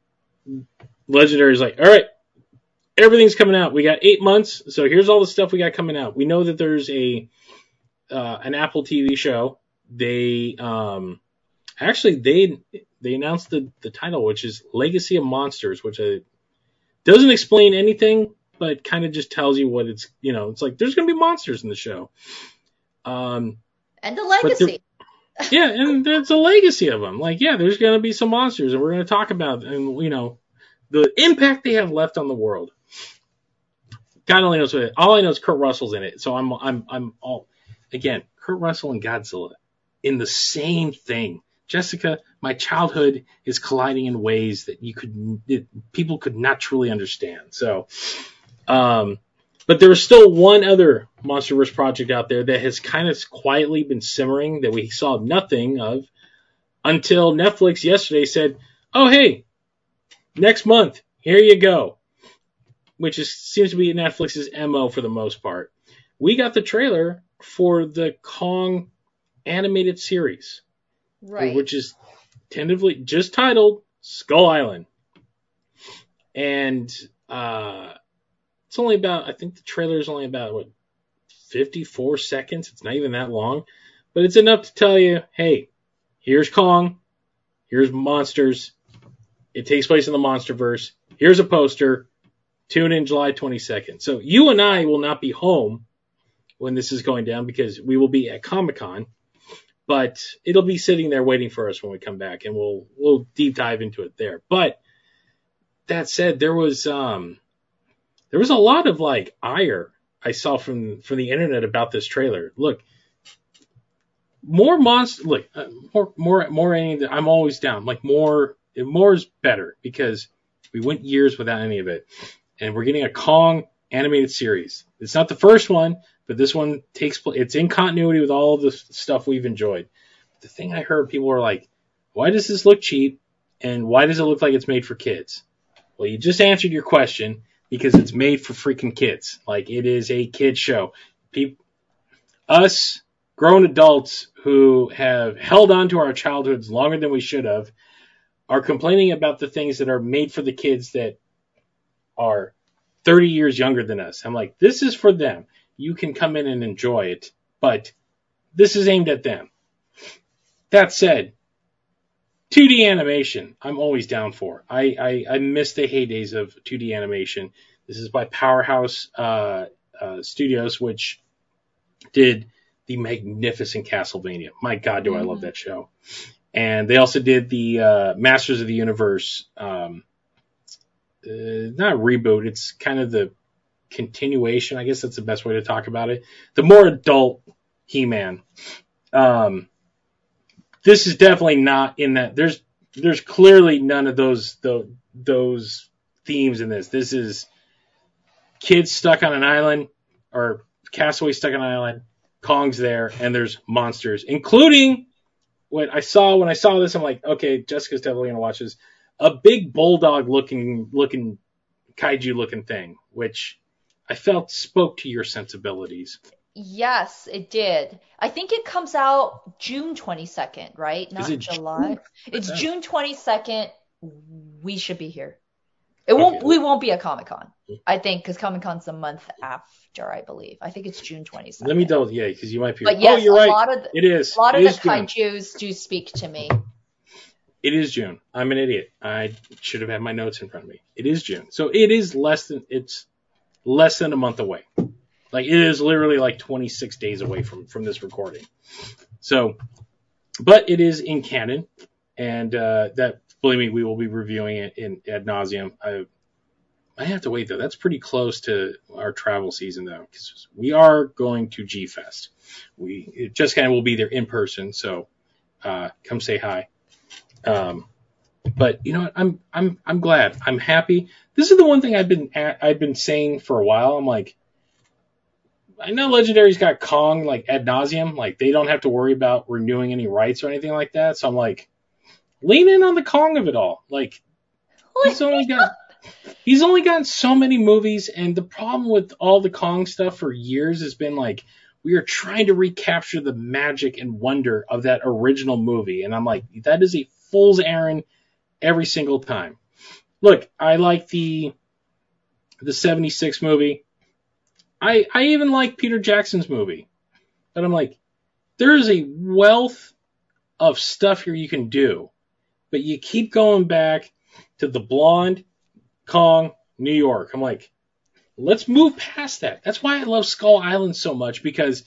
Legendary is like, all right, everything's coming out. We got eight months, so here's all the stuff we got coming out. We know that there's a uh, an Apple TV show. They um, actually they they announced the the title, which is Legacy of Monsters, which uh, doesn't explain anything, but kind of just tells you what it's you know. It's like there's gonna be monsters in the show. Um, and the legacy. [laughs] yeah, and there's a legacy of them. Like, yeah, there's gonna be some monsters, and we're gonna talk about and you know the impact they have left on the world. God only knows what. All I know is Kurt Russell's in it, so I'm I'm I'm all again Kurt Russell and Godzilla in the same thing. Jessica, my childhood is colliding in ways that you could it, people could not truly understand. So, um, but there is still one other MonsterVerse project out there that has kind of quietly been simmering that we saw nothing of until Netflix yesterday said, "Oh hey, next month, here you go," which is seems to be Netflix's mo for the most part. We got the trailer for the Kong animated series, right? Which is tentatively just titled Skull Island, and uh, it's only about I think the trailer is only about what 54 seconds. It's not even that long, but it's enough to tell you, hey, here's Kong, here's monsters. It takes place in the MonsterVerse. Here's a poster. Tune in July 22nd. So you and I will not be home when this is going down because we will be at Comic Con, but it'll be sitting there waiting for us when we come back, and we'll we'll deep dive into it there. But that said, there was um there was a lot of like ire I saw from from the internet about this trailer. Look, more monster. Look, uh, more more more. Any, I'm always down. Like more more is better because we went years without any of it, and we're getting a Kong animated series. It's not the first one, but this one takes place. It's in continuity with all the stuff we've enjoyed. The thing I heard people were like, "Why does this look cheap?" and "Why does it look like it's made for kids?" Well, you just answered your question because it's made for freaking kids. Like it is a kid show. People, us grown adults who have held on to our childhoods longer than we should have are complaining about the things that are made for the kids that are 30 years younger than us. I'm like, this is for them. You can come in and enjoy it, but this is aimed at them. That said, 2D animation, I'm always down for. I, I, I miss the heydays of 2D animation. This is by Powerhouse uh, uh, Studios, which did the magnificent Castlevania. My God, do mm-hmm. I love mm-hmm. that show! And they also did the uh, Masters of the Universe, um, uh, not reboot. It's kind of the continuation. I guess that's the best way to talk about it. The more adult He-Man. Um, this is definitely not in that. There's there's clearly none of those those, those themes in this. This is kids stuck on an island or castaways stuck on an island. Kong's there, and there's monsters, including what I saw when I saw this. I'm like, okay, Jessica's definitely gonna watch this. A big bulldog looking looking kaiju looking thing, which I felt spoke to your sensibilities. Yes, it did. I think it comes out June 22nd, right? Not July. Uh-huh. June? It's June 22nd. We should be here. It won't. We won't be at Comic Con. Mm-hmm. I think because Comic Con's a month after, I believe. I think it's June 22nd. Let me double. Yeah, because you might be. But yes, oh, you're a right. lot of the, it is. A lot it of the kaiju's do speak to me. It is June. I'm an idiot. I should have had my notes in front of me. It is June. So it is less than. It's less than a month away. Like it is literally like 26 days away from from this recording. So, but it is in canon, and uh, that believe me, we will be reviewing it in ad nauseum. I I have to wait though. That's pretty close to our travel season though, because we are going to G Fest. We just kind of will be there in person, so uh, come say hi. Um, but you know what? I'm I'm I'm glad. I'm happy. This is the one thing I've been I've been saying for a while. I'm like, I know Legendary's got Kong like ad nauseum, like they don't have to worry about renewing any rights or anything like that. So I'm like, lean in on the Kong of it all. Like he's only got he's only gotten so many movies, and the problem with all the Kong stuff for years has been like, we are trying to recapture the magic and wonder of that original movie. And I'm like, that is a fool's errand every single time. Look, I like the the 76 movie. I I even like Peter Jackson's movie. But I'm like, there is a wealth of stuff here you can do. But you keep going back to the blonde Kong, New York. I'm like, let's move past that. That's why I love Skull Island so much because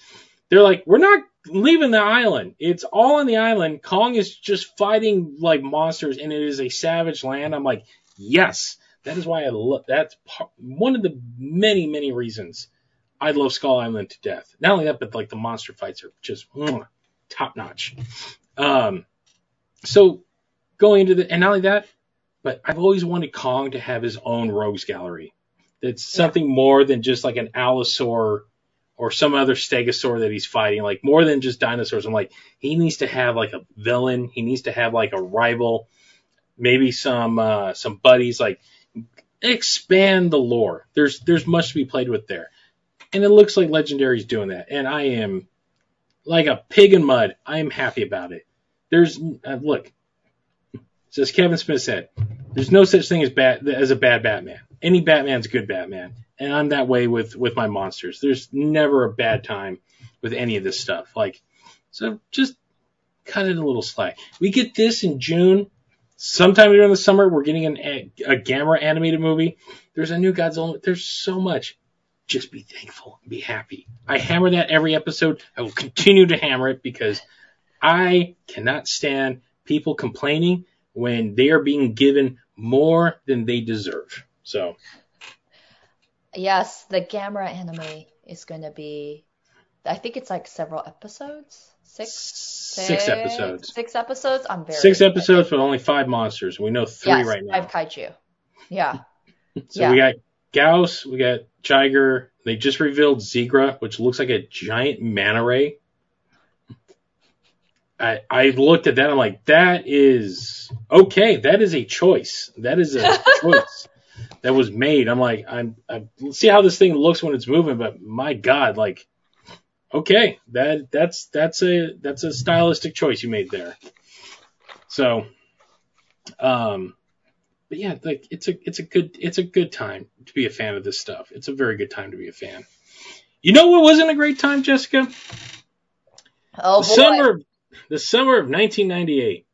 they're like, we're not leaving the island. It's all on the island. Kong is just fighting like monsters and it is a savage land. I'm like, yes, that is why I love, that's one of the many, many reasons I love Skull Island to death. Not only that, but like the monster fights are just top notch. Um, so going into the, and not only that, but I've always wanted Kong to have his own rogues gallery. That's something more than just like an Allosaur or some other stegosaur that he's fighting, like more than just dinosaurs. I'm like, he needs to have like a villain. He needs to have like a rival, maybe some uh, some buddies. Like expand the lore. There's there's much to be played with there, and it looks like Legendary's doing that. And I am like a pig in mud. I am happy about it. There's uh, look, as Kevin Smith said, there's no such thing as bad as a bad Batman. Any Batman's a good Batman and I'm that way with with my monsters. There's never a bad time with any of this stuff. Like, so just cut it a little slack. We get this in June. Sometime during the summer, we're getting an, a, a Gamera animated movie. There's a new Godzilla. There's so much. Just be thankful be happy. I hammer that every episode. I will continue to hammer it because I cannot stand people complaining when they are being given more than they deserve. So Yes, the Gamera anime is going to be. I think it's like several episodes. Six. Six, episodes. Six episodes. I'm very. Six excited. episodes, but only five monsters. We know three yes, right now. Five kaiju. Yeah. [laughs] so yeah. we got Gyaos. we got Jiger. They just revealed Zigra, which looks like a giant manta ray. I, I looked at that. I'm like, that is okay. That is a choice. That is a [laughs] choice that was made. I'm like, I'm, I see how this thing looks when it's moving, but my God, like, okay, that that's that's a that's a stylistic choice you made there. So, um, but yeah, like it's a it's a good it's a good time to be a fan of this stuff. It's a very good time to be a fan. You know what wasn't a great time, Jessica? Oh the boy. summer the summer of 1998.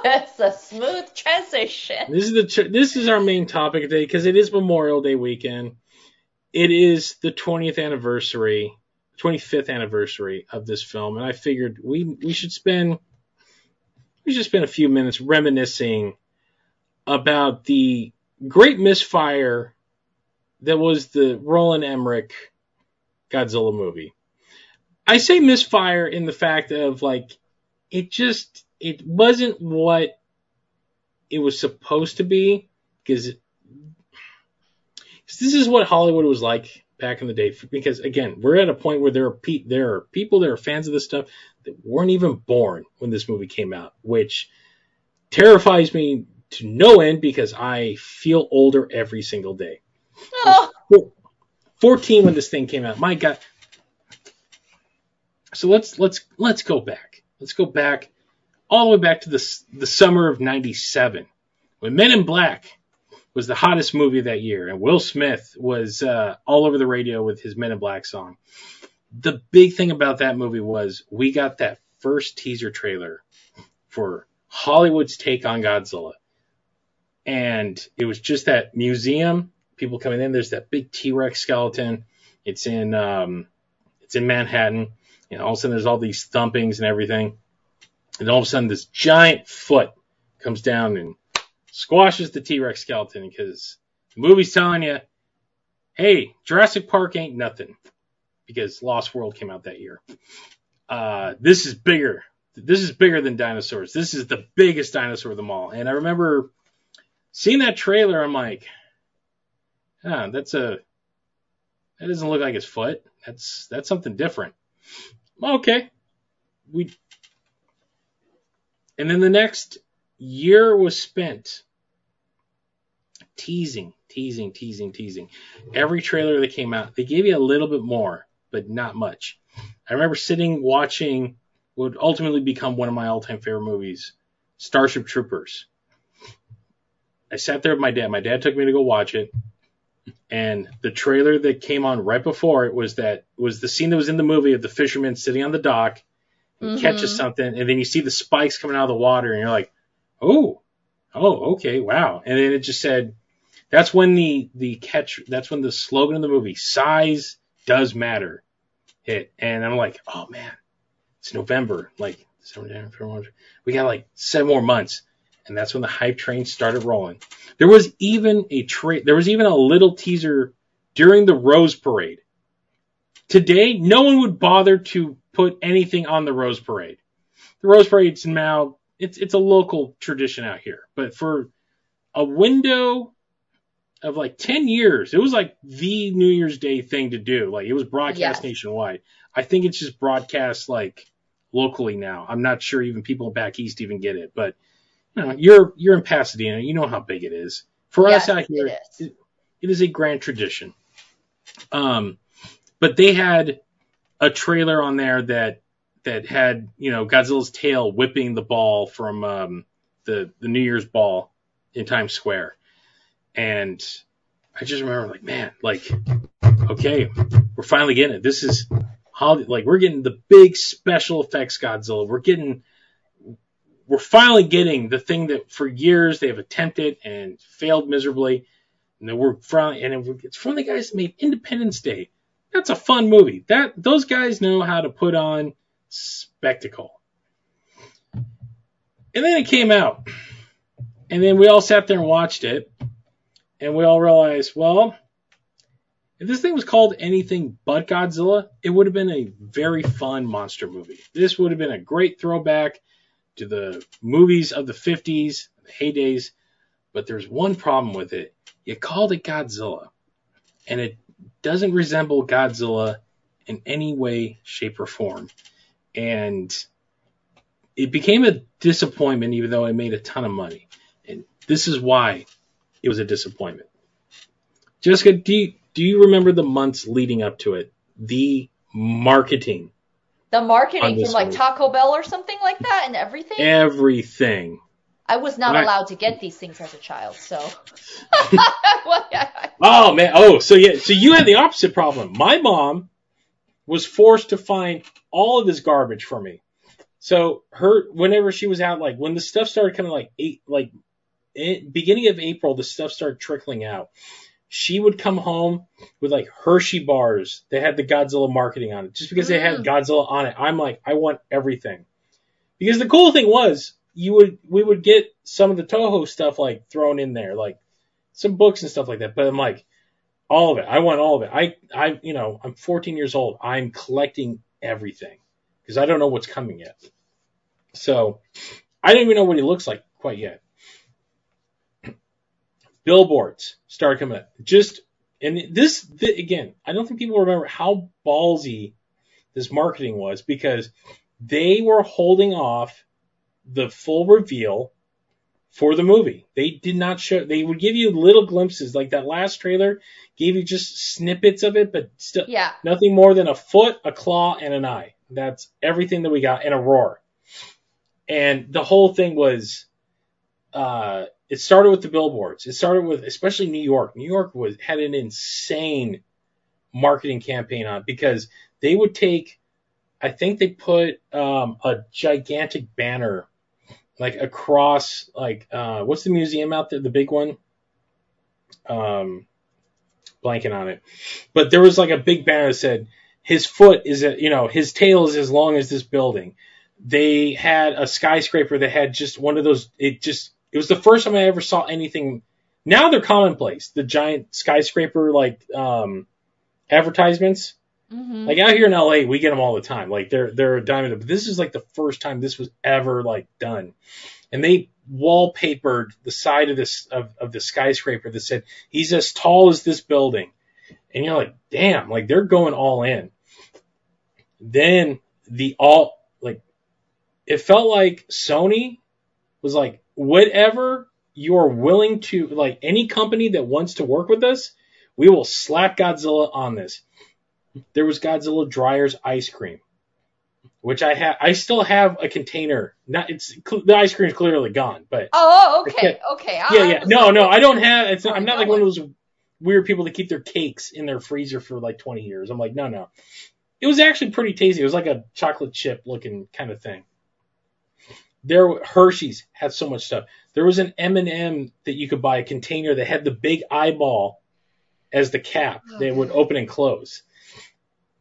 [laughs] It's a smooth transition. This is the this is our main topic today because it is Memorial Day weekend. It is the 20th anniversary, 25th anniversary of this film, and I figured we we should spend we should spend a few minutes reminiscing about the great misfire that was the Roland Emmerich Godzilla movie. I say misfire in the fact of like it just it wasn't what it was supposed to be because this is what Hollywood was like back in the day. Because again, we're at a point where there are pe- there are people that are fans of this stuff that weren't even born when this movie came out, which terrifies me to no end because I feel older every single day. Oh. 14 when this thing came out. My God. So let's let's let's go back. Let's go back all the way back to the, the summer of 97 when Men in Black was the hottest movie that year and Will Smith was uh, all over the radio with his Men in Black song. The big thing about that movie was we got that first teaser trailer for Hollywood's take on Godzilla. And it was just that museum, people coming in. There's that big T-Rex skeleton. It's in um, it's in Manhattan. And all of a sudden there's all these thumpings and everything. And all of a sudden, this giant foot comes down and squashes the T Rex skeleton because the movie's telling you, hey, Jurassic Park ain't nothing because Lost World came out that year. Uh, this is bigger. This is bigger than dinosaurs. This is the biggest dinosaur of them all. And I remember seeing that trailer. I'm like, ah, that's a that doesn't look like his foot. That's that's something different. Okay, we and then the next year was spent teasing, teasing, teasing, teasing. Every trailer that came out, they gave you a little bit more. but not much. I remember sitting watching what would ultimately become one of my all-time favorite movies, Starship Troopers. I sat there with my dad. My dad took me to go watch it. And the trailer that came on right before it was that was the scene that was in the movie of the fisherman sitting on the dock Mhm. catches something, and then you see the spikes coming out of the water, and you're like, oh, oh, okay, wow. And then it just said, that's when the the catch, that's when the slogan of the movie, size does matter, hit, and I'm like, oh man, it's November, like December, January, February, March. we got like seven more months, and that's when the hype train started rolling. There was even a tra- there was even a little teaser during the Rose Parade. Today, no one would bother to put anything on the Rose Parade. The Rose Parade's now it's it's a local tradition out here, but for a window of like 10 years, it was like the New Year's Day thing to do. Like it was broadcast Yes. nationwide. I think it's just broadcast like locally now. I'm not sure even people back east even get it, but you know, you're you're in Pasadena, you know how big it is. For Yes, us out here, it is. it is a grand tradition. Um, but they had a trailer on there that that had you know Godzilla's tail whipping the ball from um, the the New Year's ball in Times Square, and I just remember like man, like okay, we're finally getting it. This is like we're getting the big special effects Godzilla. We're getting we're finally getting the thing that for years they have attempted and failed miserably. And then we're from, and it's from the guys that made Independence Day. That's a fun movie. That those guys know how to put on spectacle. And then it came out, and then we all sat there and watched it, and we all realized, well, if this thing was called anything but Godzilla, it would have been a very fun monster movie. This would have been a great throwback to the movies of the 50s, the heydays. But there's one problem with it. You called it Godzilla, and it doesn't resemble Godzilla in any way, shape, or form. And it became a disappointment, even though it made a ton of money. And this is why it was a disappointment. Jessica, do you, do you remember the months leading up to it? The marketing, The marketing from like movie. Taco Bell or something like that and everything. everything. I was not Right. allowed to get these things as a child, so. [laughs] [laughs] Oh man. Oh, so yeah. So you had the opposite problem. My mom was forced to find all of this garbage for me. So her, whenever she was out, like when the stuff started coming, like eight, like in, beginning of April, the stuff started trickling out. She would come home with like Hershey bars that had the Godzilla marketing on it, just because they had Mm. Godzilla on it. I'm like, I want everything. Because the cool thing was, you would we would get some of the Toho stuff like thrown in there, like some books and stuff like that. But I'm like, all of it. I want all of it. I, I, you know, I'm 14 years old. I'm collecting everything because I don't know what's coming yet. So I don't even know what he looks like quite yet. [clears throat] Billboards start coming up. Just, and this, th- again, I don't think people remember how ballsy this marketing was because they were holding off the full reveal for the movie. They did not show. They would give you little glimpses, like that last trailer gave you just snippets of it, but still yeah. nothing more than a foot, a claw, and an eye. That's everything that we got, and a roar. And the whole thing was, uh, it started with the billboards. It started with, especially New York. New York was had an insane marketing campaign on because they would take, I think they put um, a gigantic banner like across like uh what's the museum out there the big one? Um blanking on it. But there was like a big banner that said his foot is a, you know his tail is as long as this building. They had a skyscraper that had just one of those it just it was the first time i ever saw anything. Now they're commonplace. The giant skyscraper like um advertisements hmm like out here in LA, we get them all the time. Like they're they're a diamond, but this is like the first time this was ever like done. And they wallpapered the side of this of, of the skyscraper that said he's as tall as this building. And you're like, damn, like they're going all in. Then the all like it felt like Sony was like, whatever you're willing to like any company that wants to work with us, we will slap Godzilla on this there was Godzilla Dreyer's ice cream, which I have. I still have a container. Not it's the ice cream is clearly gone, but Oh, okay, okay. I- yeah, yeah. No, no, I don't have. It's not, Oh, I'm not like one of those weird people that keep their cakes in their freezer for like 20 years. I'm like, no, no. It was actually pretty tasty. It was like a chocolate chip looking kind of thing. There, Hershey's had so much stuff. There was an M&M that you could buy a container that had the big eyeball as the cap that would open and close.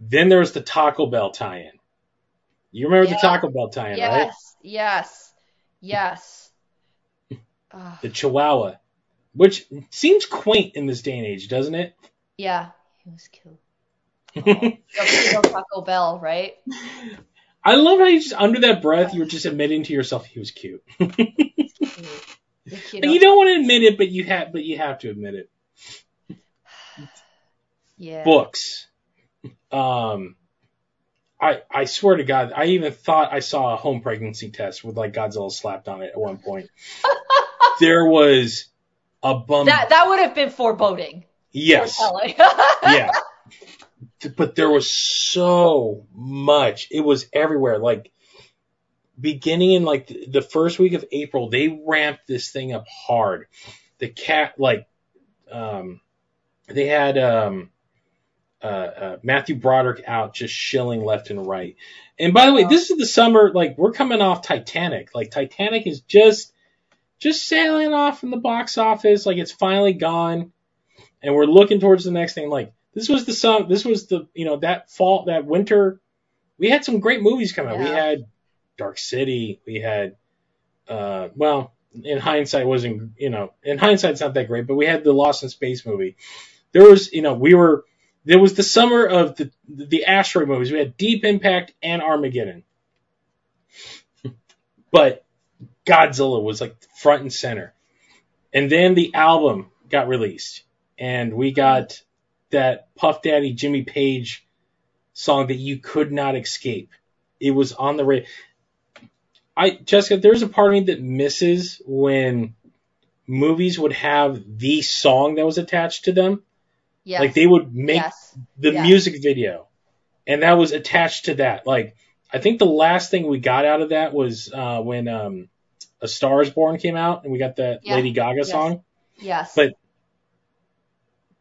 Then there was the Taco Bell tie-in. You remember the Taco Bell tie-in, right? Yes, yes, yes. [laughs] The Chihuahua, which seems quaint in this day and age, doesn't it? yeah, he was cute. [laughs] Taco Bell, right? [laughs] I love how you just under that breath you were just admitting to yourself he was cute. The cute. you don't want to admit it, but you have but you have to admit it. [sighs] yeah. Books. Um I I swear to God, I even thought I saw a home pregnancy test with like Godzilla slapped on it at one point. [laughs] there was a bum That that would have been foreboding. yes. [laughs] Yeah. But there was so much. It was everywhere. Like beginning in like the the first week of April, they ramped this thing up hard. The cat like um they had um uh, uh Matthew Broderick out just shilling left and right. And by the way, this is the summer like we're coming off Titanic. Like Titanic is just just sailing off from the box office. Like it's finally gone. And we're looking towards the next thing. Like this was the sum this was the you know that fall that winter. We had some great movies come out. We had dark city. We had uh well in hindsight wasn't you know in hindsight it's not that great but we had the lost in space movie. There was you know we were there was the summer of the the asteroid movies we had deep impact and armageddon but godzilla was like front and center and then the album got released and we got that Puff Daddy Jimmy Page song that you could not escape. It was on the radio. I Jessica, there's a part of me that misses when movies would have the song that was attached to them. Yes. Like they would make yes. the yes. music video, and that was attached to that. Like I think the last thing we got out of that was uh, when um, A Star Is Born came out, and we got that Yeah. Lady Gaga song. Yes. But-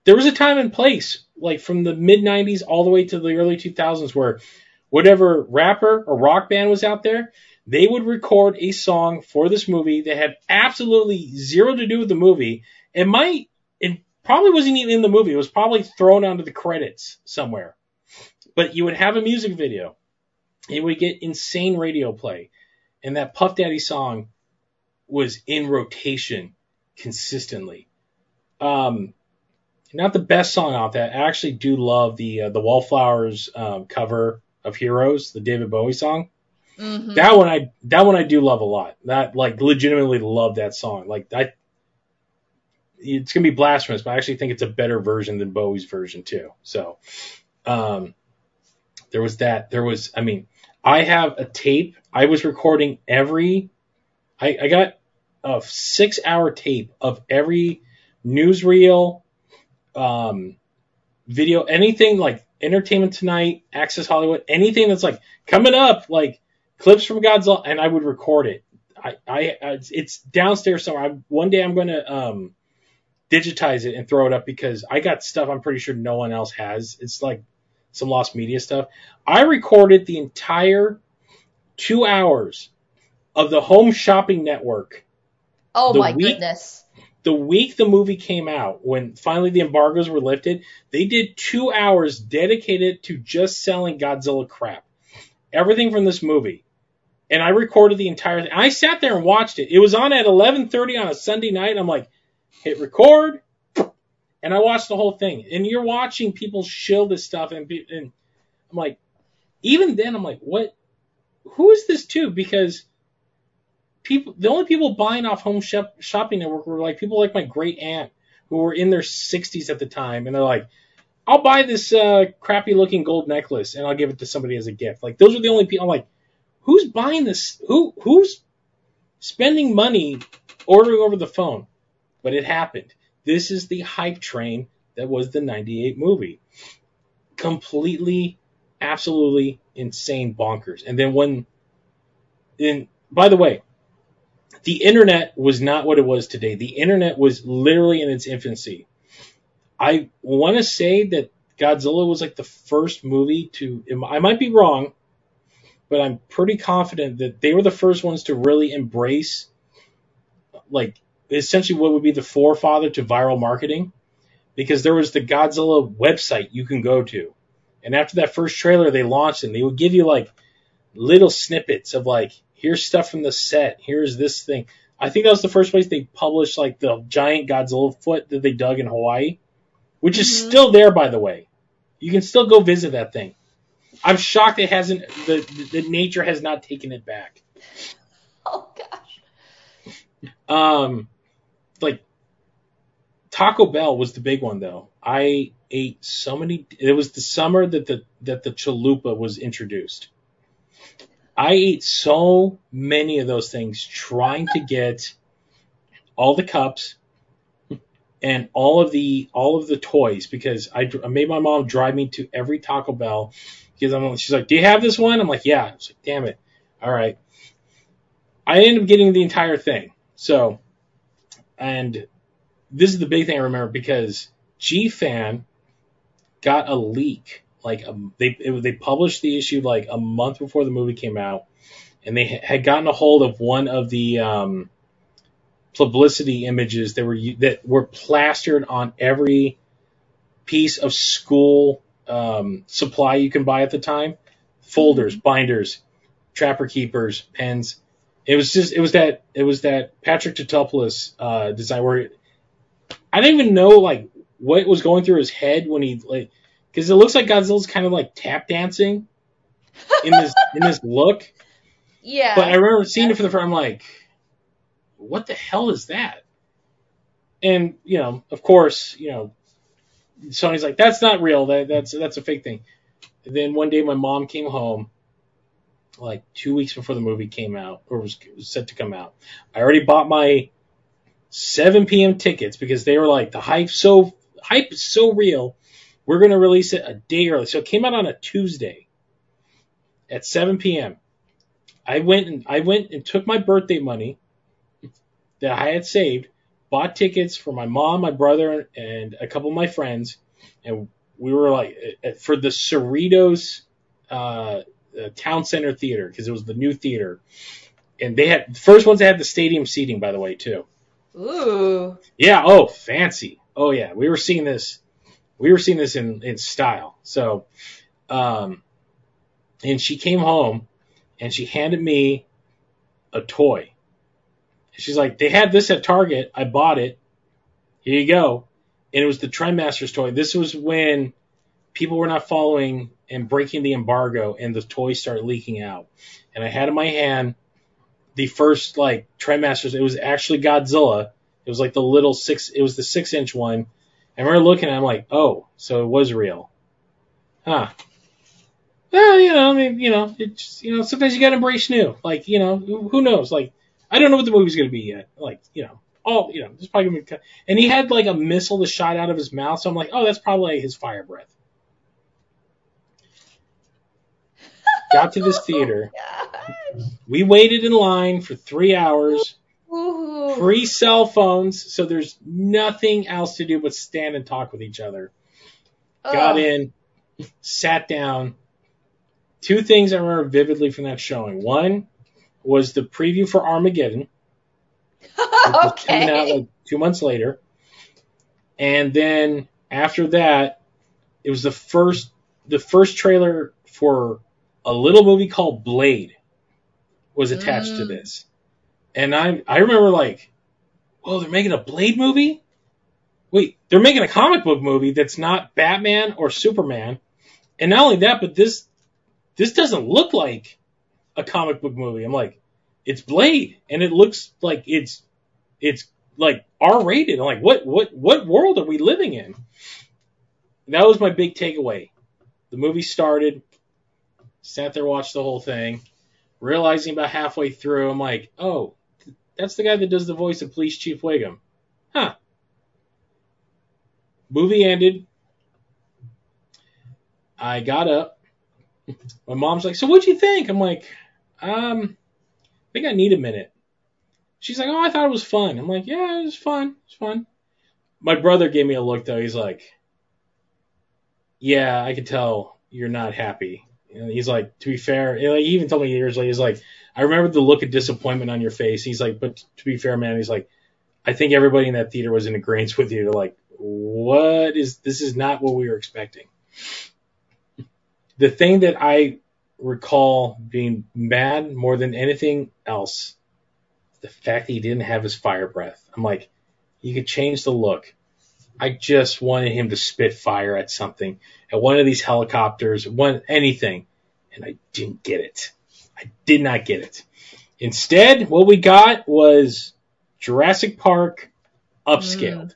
there was a time and place, like from the mid 90s all the way to the early 2000s, where whatever rapper or rock band was out there, they would record a song for this movie that had absolutely zero to do with the movie. It might, it probably wasn't even in the movie. It was probably thrown onto the credits somewhere. But you would have a music video. It would get insane radio play. And that Puff Daddy song was in rotation consistently. Um, not the best song off that. I actually do love the uh, the Wallflowers um, cover of Heroes, the David Bowie song. Mhm. That one I that one I do love a lot. That like legitimately love that song. Like I, it's gonna be blasphemous, but I actually think it's a better version than Bowie's version too. So, um, there was that. There was. I mean, I have a tape. I was recording every. I, I got a six hour tape of every newsreel, um, video, anything like Entertainment Tonight, Access Hollywood, anything that's like coming up, like clips from Godzilla, and I would record it. I, I, it's- downstairs somewhere. I, one day I'm going to, um, digitize it and throw it up because I got stuff I'm pretty sure no one else has. It's like some lost media stuff. I recorded the entire two hours of the Home Shopping Network oh my week- goodness. the week the movie came out, when finally the embargoes were lifted, they did two hours dedicated to just selling Godzilla crap. Everything from this movie. And I recorded the entire thing. I sat there and watched it. It was on at 11:30 on a Sunday night. I'm like, hit record, and I watched the whole thing. And you're watching people shill this stuff, and, be- and I'm like, even then, I'm like, what? Who is this to? Because people, the only people buying off Home Shop, Shopping Network were like people like my great aunt who were in their 60s at the time, and they're like, I'll buy this uh, crappy looking gold necklace and I'll give it to somebody as a gift. Like those are the only people. I'm like, who's buying this? Who who's spending money ordering over the phone? But it happened. This is the hype train that was the 98 movie. completely, absolutely insane bonkers. And then when, and by the way, the internet was not what it was today. The internet was literally in its infancy. I want to say that Godzilla was like the first movie to, I might be wrong, but I'm pretty confident that they were the first ones to really embrace like essentially what would be the forefather to viral marketing because there was the Godzilla website you can go to. And after that first trailer they launched and they would give you like little snippets of like here's stuff from the set, here's this thing. I think that was the first place they published like the giant Godzilla foot that they dug in Hawaii, which is Mhm. still there by the way. You can still go visit that thing. I'm shocked it hasn't the the nature has not taken it back. [laughs] Oh gosh. Um, Taco Bell was the big one though. I ate so many. It was the summer that the that the chalupa was introduced. I ate so many of those things trying to get all the cups and all of the all of the toys because I, I made my mom drive me to every Taco Bell because I'm she's like, "Do you have this one?" I'm like, "Yeah." I was like, "Damn it." All right. I ended up getting the entire thing. So, and this is the big thing I remember because G-Fan got a leak. Like um, they it, they published the issue like a month before the movie came out, and they ha- had gotten a hold of one of the um, publicity images that were that were plastered on every piece of school um, supply you can buy at the time, folders, binders, trapper keepers, pens. It was just it was that it was that Patrick Tatopoulos uh, design where I didn't even know like what was going through his head when he like because it looks like Godzilla's kind of like tap dancing in his [laughs] in his look. Yeah. But I remember seeing it for the first. I'm like, what the hell is that? And you know, of course, you know, Sony's like, that's not real. That that's that's a fake thing. And then one day, my mom came home, like two weeks before the movie came out or was set to come out. I already bought my 7 p.m. tickets because they were like the hype so hype is so real. We're gonna release it a day early, so it came out on a Tuesday at 7 p.m. I went and I went and took my birthday money that I had saved, bought tickets for my mom, my brother, and a couple of my friends, and we were like uh, for the Cerritos uh, uh, Town Center Theater because it was the new theater, and they had first ones that had the stadium seating, by the way, too. Ooh. Yeah. Oh, fancy. Oh, yeah. We were seeing this. We were seeing this in in style. So, um, and she came home and she handed me a toy. She's like, they had this at Target. I bought it. Here you go. And it was the Trendmasters toy. This was when people were not following and breaking the embargo and the toys started leaking out. And I had in my hand the first like Trendmasters. It was actually Godzilla. It was like the little six, it was the six inch one. I remember looking at it, I'm like, oh, so it was real. Huh. Well, you know, I mean, you know, it's, you know, sometimes you gotta embrace new. Like, you know, who, knows? Like, I don't know what the movie's gonna be yet. Like, you know, all, you know, there's probably gonna be, and he had like a missile that shot out of his mouth, so I'm like, oh, that's probably his fire breath. Got to this theater. [laughs] We waited in line for three hours. Ooh. Free cell phones, so there's nothing else to do but stand and talk with each other. Got in, sat down. Two things I remember vividly from that showing. One was the preview for Armageddon, [laughs] coming out okay. like two months later. And then after that, it was the first the first trailer for a little movie called Blade was attached to Mm. this. And I I remember like, oh, they're making a Blade movie? Wait, they're making a comic book movie that's not Batman or Superman. And not only that, but this this doesn't look like a comic book movie. I'm like, it's Blade, and it looks like it's it's like R rated. I'm like, what what what world are we living in? That was my big takeaway. The movie started, sat there, watched the whole thing, realizing about halfway through, I'm like, oh, that's the guy that does the voice of Police Chief Wiggum. Huh. Movie ended. I got up. My mom's like, "So what'd you think?" I'm like, "Um, I think I need a minute." She's like, "Oh, I thought it was fun." I'm like, "Yeah, it was fun. It's fun." My brother gave me a look though. He's like, "Yeah, I could tell you're not happy." And he's like, "To be fair," he even told me years later, he's like, "I remember the look of disappointment on your face." He's like, "But to be fair, man," he's like, "I think everybody in that theater was in agreement with you. They're like, what is this? Is not what we were expecting." The thing that I recall being mad more than anything else, the fact that he didn't have his fire breath. I'm like, you could change the look. I just wanted him to spit fire at something, at one of these helicopters, one anything, and I didn't get it. I did not get it. Instead, what we got was Jurassic Park upscaled. Mm.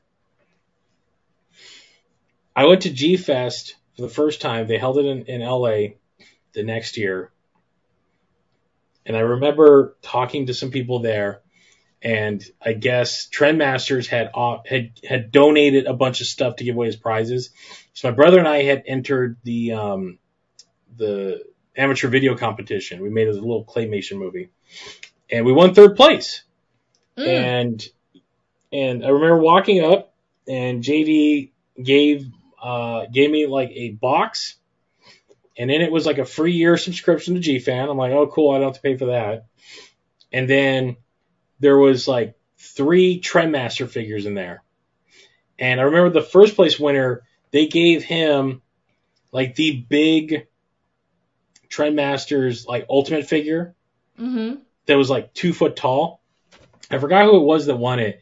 I went to G Fest for the first time. They held it in, in LA the next year. And I remember talking to some people there, and I guess Trendmasters had uh, had had donated a bunch of stuff to give away as prizes. So my brother and I had entered the um, the amateur video competition. We made a little claymation movie, and we won third place. Mm. And and I remember walking up, and JD gave uh, gave me like a box, and in it was like a free year subscription to GFan. I'm like, oh cool, I don't have to pay for that. And then there was like three Trendmaster figures in there. And I remember the first place winner, they gave him like the big Trendmasters like ultimate figure Mm-hmm. that was like two foot tall. I forgot who it was that won it.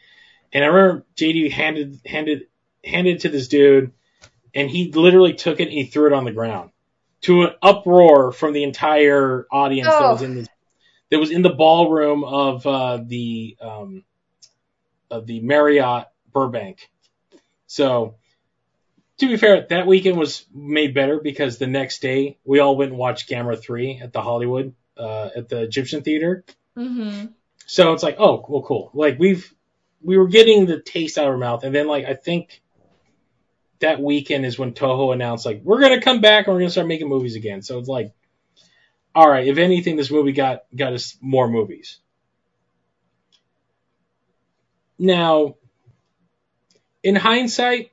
And I remember JD handed handed handed it to this dude, and he literally took it and he threw it on the ground to an uproar from the entire audience that was Oh. in the that was in the ballroom of uh, the um, of the Marriott Burbank. So to be fair, that weekend was made better because the next day we all went and watched Gamera three at the Hollywood uh, at the Egyptian Theater. Mm-hmm. So it's like, oh, well, cool. Like we've we were getting the taste out of our mouth, and then like I think that weekend is when Toho announced like we're gonna come back and we're gonna start making movies again. So it's like, all right, if anything, this movie got got us more movies. Now, in hindsight,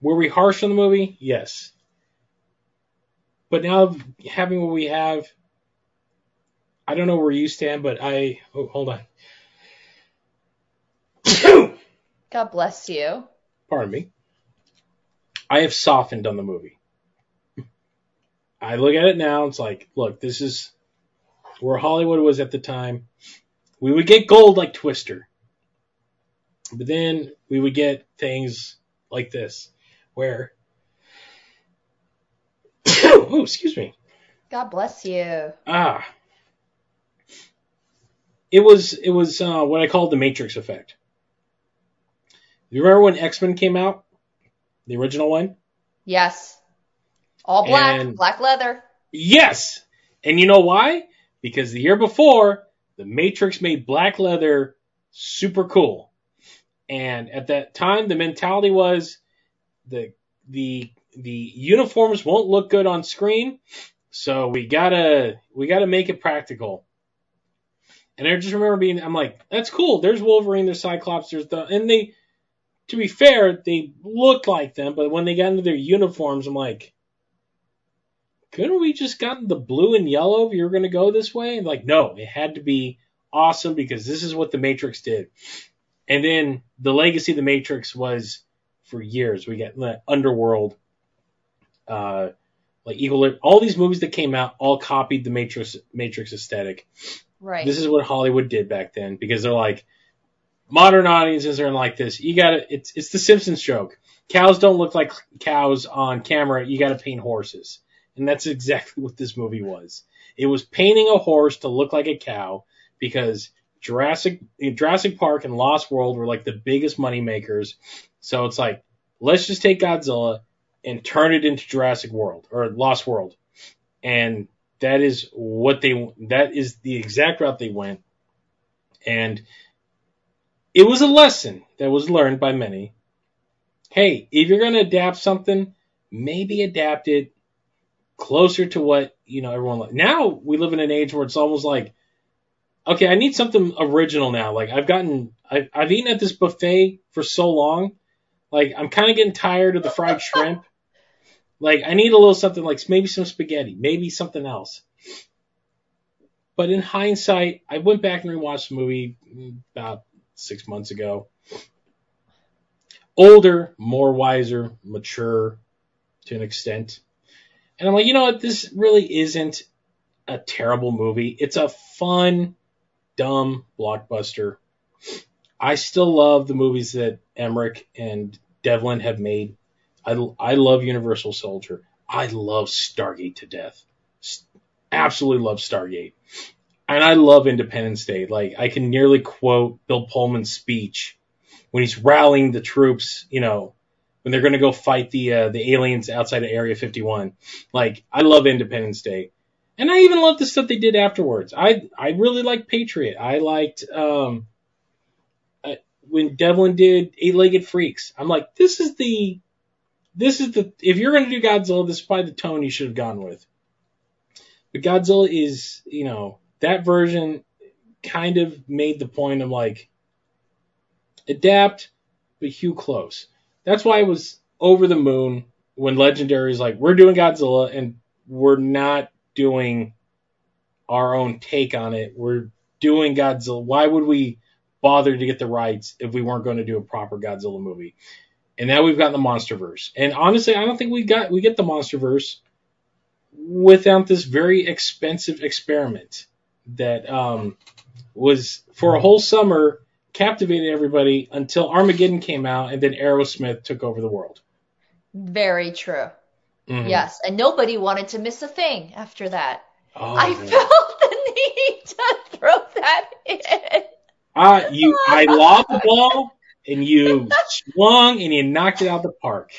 were we harsh on the movie? Yes. But now having what we have, I don't know where you stand, but I oh, hold on. God bless you. Pardon me. I have softened on the movie. I look at it now. It's like, look, this is where Hollywood was at the time. We would get gold like Twister, but then we would get things like this, where, [coughs] oh, excuse me, God bless you. ah, it was it was uh, what I called the Matrix effect. You remember when X Men came out, the original one? Yes. All black, And- black leather. Yes. And you know why? Because the year before, the Matrix made black leather super cool. And at that time, the mentality was the the the uniforms won't look good on screen, so we gotta we gotta make it practical. And I just remember being, I'm like, that's cool. There's Wolverine, there's Cyclops, there's the, and they, to be fair, they look like them, but when they got into their uniforms, I'm like, couldn't we just gotten the blue and yellow if you were going to go this way? And Like, no, it had to be awesome because this is what the Matrix did. And then the legacy of the Matrix was for years. We get the Underworld, uh, like Eagle, all these movies that came out all copied the Matrix Matrix aesthetic. Right. This is what Hollywood did back then because they're like modern audiences are in like this. You got to it's it's the Simpsons joke. Cows don't look like cows on camera. You got to paint horses. And that's exactly what this movie was. It was painting a horse to look like a cow because Jurassic Jurassic Park and Lost World were like the biggest money makers. So it's like let's just take Godzilla and turn it into Jurassic World or Lost World. And that is what they that is the exact route they went. And it was a lesson that was learned by many. Hey, if you're going to adapt something, maybe adapt it closer to what you know everyone like. Now we live in an age where it's almost like, okay, I need something original now. Like I've gotten, I've, I've eaten at this buffet for so long, like I'm kind of getting tired of the fried [laughs] shrimp. Like I need a little something like maybe some spaghetti, maybe something else. But in hindsight, I went back and rewatched the movie about six months ago. Older, more wiser, mature to an extent. And I'm like, you know what? This really isn't a terrible movie. It's a fun, dumb blockbuster. I still love the movies that Emmerich and Devlin have made. I, I love Universal Soldier. I love Stargate to death. Absolutely love Stargate. And I love Independence Day. Like, I can nearly quote Bill Pullman's speech when he's rallying the troops, you know, when they're going to go fight the uh, the aliens outside of Area 51. Like, I love Independence Day, and I even love the stuff they did afterwards. I I really liked Patriot. I liked um, uh, when Devlin did Eight Legged Freaks. I'm like, this is the this is the if you're going to do Godzilla, this is probably the tone you should have gone with. But Godzilla is, you know, that version kind of made the point of like adapt, but hew close. That's why I was over the moon when Legendary is like, we're doing Godzilla and we're not doing our own take on it. We're doing Godzilla. Why would we bother to get the rights if we weren't going to do a proper Godzilla movie? And now we've got the MonsterVerse. And honestly, I don't think we got we get the MonsterVerse without this very expensive experiment that um, was for a whole summer captivated everybody until Armageddon came out and then Aerosmith took over the world. Very true. Mm-hmm. Yes, and nobody wanted to miss a thing after that. Oh, I man. felt the need to throw that in. Uh, you, [laughs] I lobbed the ball and you swung and you knocked it out the park.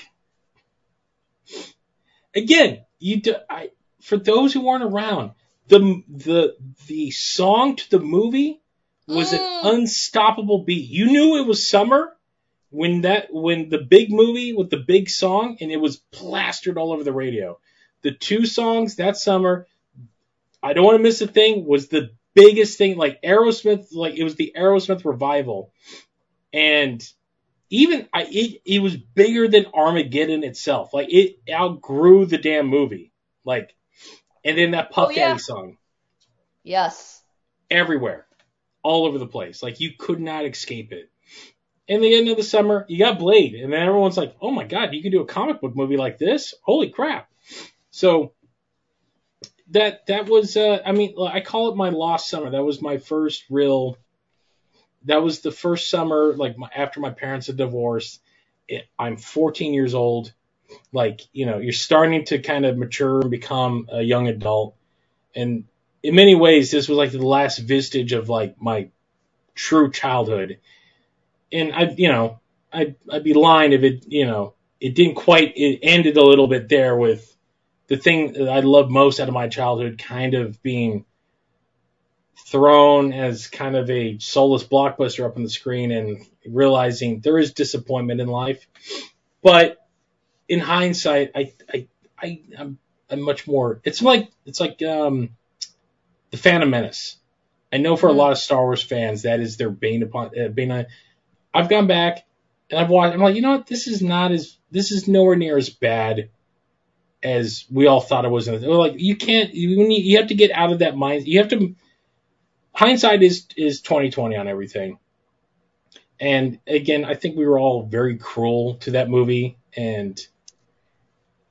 Again, you do, I, for those who weren't around, the the the song to the movie was mm. an unstoppable beat. You knew it was summer when that when the big movie with the big song and it was plastered all over the radio. The two songs that summer, I don't want to miss a thing, was the biggest thing. Like Aerosmith, like it was the Aerosmith revival, and even I it, it was bigger than Armageddon itself. Like it outgrew the damn movie. Like, and then that Puff oh, yeah. Daddy song. Yes. Everywhere all over the place. Like you could not escape it. In the end of the summer, you got Blade, and then everyone's like, "Oh my god, you can do a comic book movie like this? Holy crap!" So that that was, uh, I mean, I call it my lost summer. That was my first real. That was the first summer, like my, after my parents had divorced. It, I'm 14 years old. Like you know, you're starting to kind of mature and become a young adult, and in many ways, this was like the last vestige of like my true childhood. And I, you know, I'd, I'd be lying if it, you know, it didn't quite, it ended a little bit there with the thing that I loved most out of my childhood kind of being thrown as kind of a soulless blockbuster up on the screen and realizing there is disappointment in life. But in hindsight, I, I, I, I'm, I'm much more, it's like, it's like, um, the Phantom Menace. I know for a lot of Star Wars fans that is their bane upon uh, bane. On, I've gone back and I've watched. I'm like, you know what? This is not as this is nowhere near as bad as we all thought it was. Like you can't you need, you have to get out of that mind. You have to. Hindsight is is 2020 on everything. And again, I think we were all very cruel to that movie and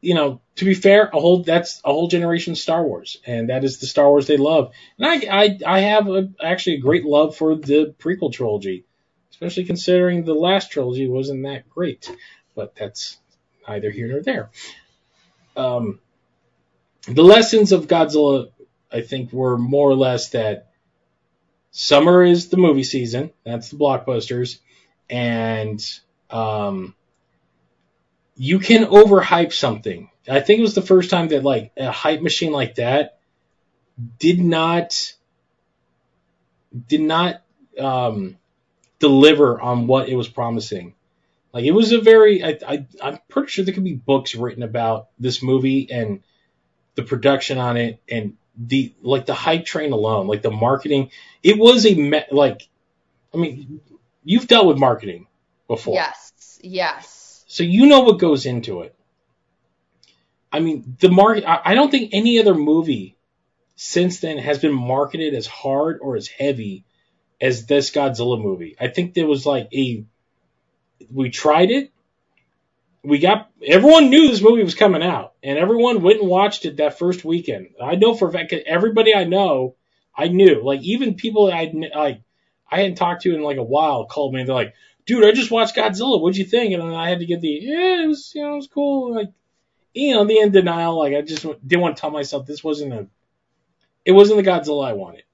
you know, to be fair, a whole that's a whole generation of Star Wars, and that is the Star Wars they love. And I I, I have a, actually a great love for the prequel trilogy, especially considering the last trilogy wasn't that great. But that's neither here nor there. Um, the lessons of Godzilla, I think, were more or less that summer is the movie season. That's the blockbusters, and um, you can overhype something. I think it was the first time that like a hype machine like that did not did not um, deliver on what it was promising. Like it was a very I, I I'm pretty sure there could be books written about this movie and the production on it, and the like the hype train alone, like the marketing. It was a me- like, I mean, you've dealt with marketing before, Yes, yes. So you know what goes into it. I mean, the market. I don't think any other movie since then has been marketed as hard or as heavy as this Godzilla movie. I think there was like a we tried it. We got everyone knew this movie was coming out, and everyone went and watched it that first weekend. I know for a fact everybody I know, I knew. Like even people I like, I hadn't talked to in like a while called me. and They're like, "Dude, I just watched Godzilla. What'd you think?" And I had to get the yeah, it was you know it was cool. Like you know, the in denial. Like I just didn't want to tell myself this wasn't a, it wasn't the Godzilla I wanted.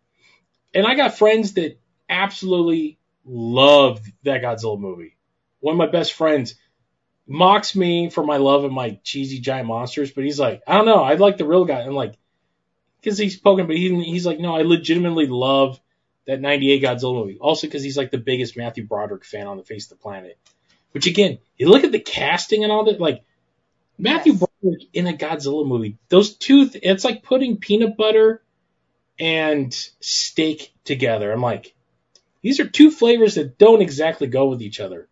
And I got friends that absolutely loved that Godzilla movie. One of my best friends mocks me for my love of my cheesy giant monsters, but he's like, I don't know, I like the real guy. I'm like, because he's poking, but he, he's like, no, I legitimately love that 98 Godzilla movie. Also because he's like the biggest Matthew Broderick fan on the face of the planet. Which again, you look at the casting and all that, like Matthew Yes. Broderick in a Godzilla movie, those two, th- it's like putting peanut butter and steak together. I'm like, these are two flavors that don't exactly go with each other.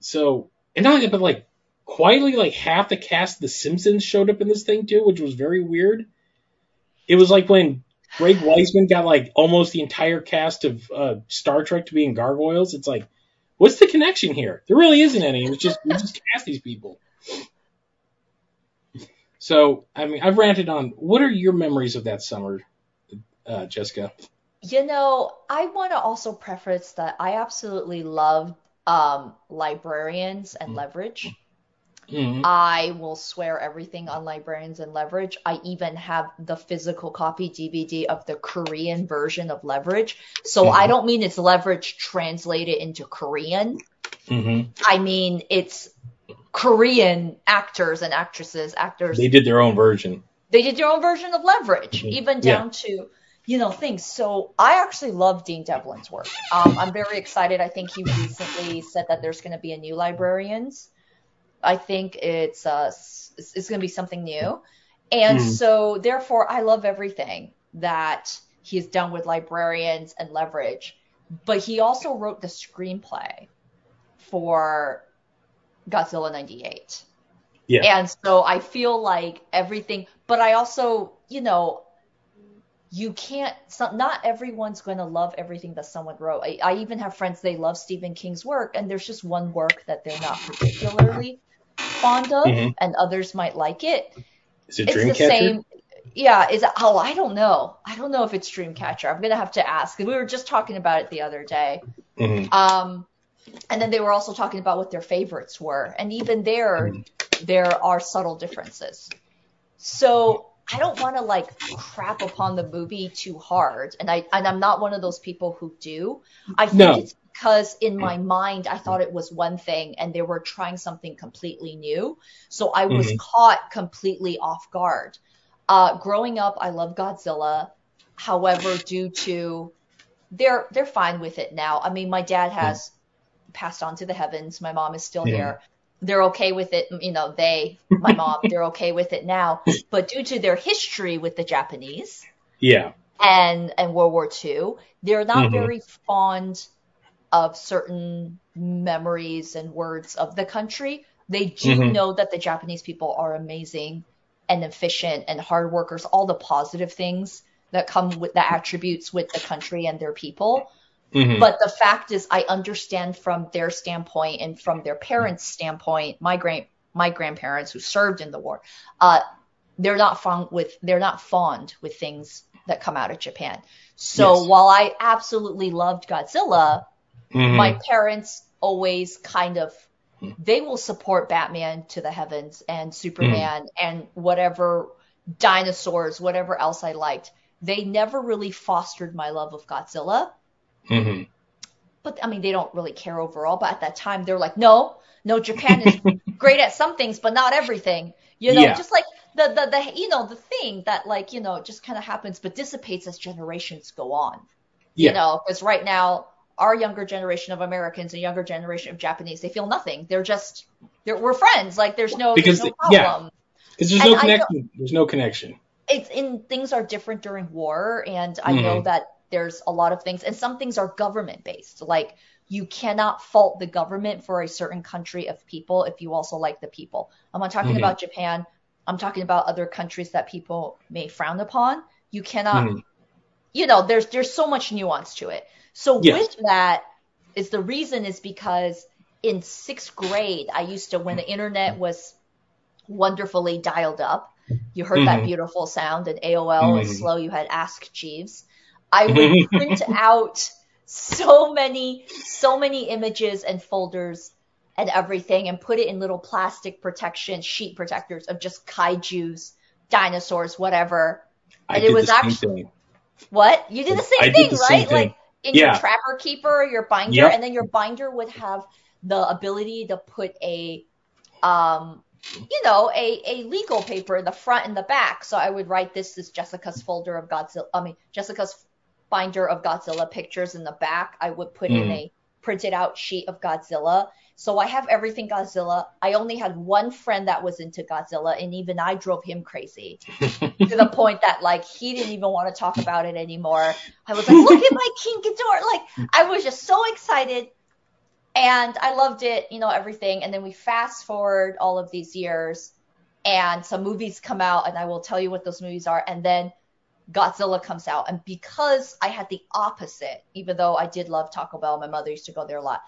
So, and not only that, but like quietly, like half the cast of The Simpsons showed up in this thing too, which was very weird. It was like when Greg Weisman got like almost the entire cast of uh, Star Trek to be in Gargoyles. It's like, what's the connection here? There really isn't any. It's just we just cast these people. So, I mean, I've ranted on. What are your memories of that summer, uh, Jessica? You know, I want to also preface that I absolutely love um, librarians and leverage. Mhm. I will swear everything on librarians and leverage. I even have the physical copy DVD of the Korean version of leverage. So I Mhm. don't mean it's leverage translated into Korean. Mhm. I mean it's Korean actors and actresses, actors They did their own version. they did their own version of leverage, Mhm. even Yeah. down to you know things. So I actually love Dean Devlin's work. Um, I'm very excited. I think he recently said that there's going to be a new librarians. I think it's uh it's, going to be something new, and Mhm. so therefore I love everything that he's done with librarians and leverage. But he also wrote the screenplay for Godzilla '98. Yeah. And so I feel like everything, but I also, you know, you can't, some, not everyone's going to love everything that someone wrote. I, I even have friends, they love Stephen King's work, and there's just one work that they're not particularly fond of, Mhm. and others might like it. Is it It's the Dreamcatcher? same. Yeah, is it, oh, I don't know. I don't know if it's Dreamcatcher. I'm going to have to ask. We were just talking about it the other day. Mhm. Um, and then they were also talking about what their favorites were, and even there, Mm-hmm. there are subtle differences. So I don't want to like crap upon the movie too hard, and I and I'm not one of those people who do. I think No. it's because in my mind I thought it was one thing, and they were trying something completely new, so I was Mhm. caught completely off guard. Uh, growing up, I love Godzilla. However, due to they're they're fine with it now. I mean, my dad has passed on to the heavens. My mom is still Yeah. here. They're okay with it. You know, they, my [laughs] mom, they're okay with it now. But due to their history with the Japanese Yeah. and and World War II, they're not Mhm. very fond of certain memories and words of the country. They do Mhm. know that the Japanese people are amazing and efficient and hard workers, all the positive things that come with the attributes with the country and their people. Mhm. But the fact is, I understand from their standpoint and from their parents' standpoint, my grand my grandparents who served in the war, uh, they're not fond with they're not fond with things that come out of Japan. So Yes. while I absolutely loved Godzilla, Mhm. my parents always kind of they will support Batman to the heavens and Superman and whatever dinosaurs, whatever else I liked. They never really fostered my love of Godzilla Mhm. but I mean, they don't really care overall. But at that time, they're like, no, no, Japan is [laughs] great at some things, but not everything. You know, Yeah. just like the, the, the, you know, the thing that like, you know, just kind of happens, but dissipates as generations go on. Yeah. You know, because right now, our younger generation of Americans and younger generation of Japanese, they feel nothing. They're just, they're, we're friends. Like there's no, Because there's no yeah. problem. Because there's And no connection. There's no connection. it's in things are different during war and i know Mhm. that there's a lot of things and some things are government based like you cannot fault the government for a certain country of people if you also like the people i'm not talking Mhm. about japan i'm talking about other countries that people may frown upon you cannot Mhm. you know there's there's so much nuance to it so Yes. with that is the reason is because in sixth grade i used to when the internet was wonderfully dialed up you heard that Mhm. beautiful sound and aol was Mhm. slow you had ask jeeves i would [laughs] print out so many so many images and folders and everything and put it in little plastic protection sheet protectors of just kaijus dinosaurs whatever I And did it was the same actually- thing. what? You did the same I did thing, the same right? thing. Like in your Yeah. Trapper Keeper, your binder, Yep. and then your binder would have the ability to put a, um, you know, a, a legal paper in the front and the back. So I would write this is Jessica's folder of Godzilla. I mean, Jessica's binder of Godzilla pictures in the back. I would put in Mhm. a printed out sheet of Godzilla. So I have everything Godzilla. I only had one friend that was into Godzilla, and even I drove him crazy [laughs] to the point that like he didn't even want to talk about it anymore. I was like, look at my [laughs] King Ghidorah. Like I was just so excited and I loved it, you know, everything. And then we fast forward all of these years and some movies come out and I will tell you what those movies are. And then Godzilla comes out. And because I had the opposite, even though I did love Taco Bell, my mother used to go there a lot.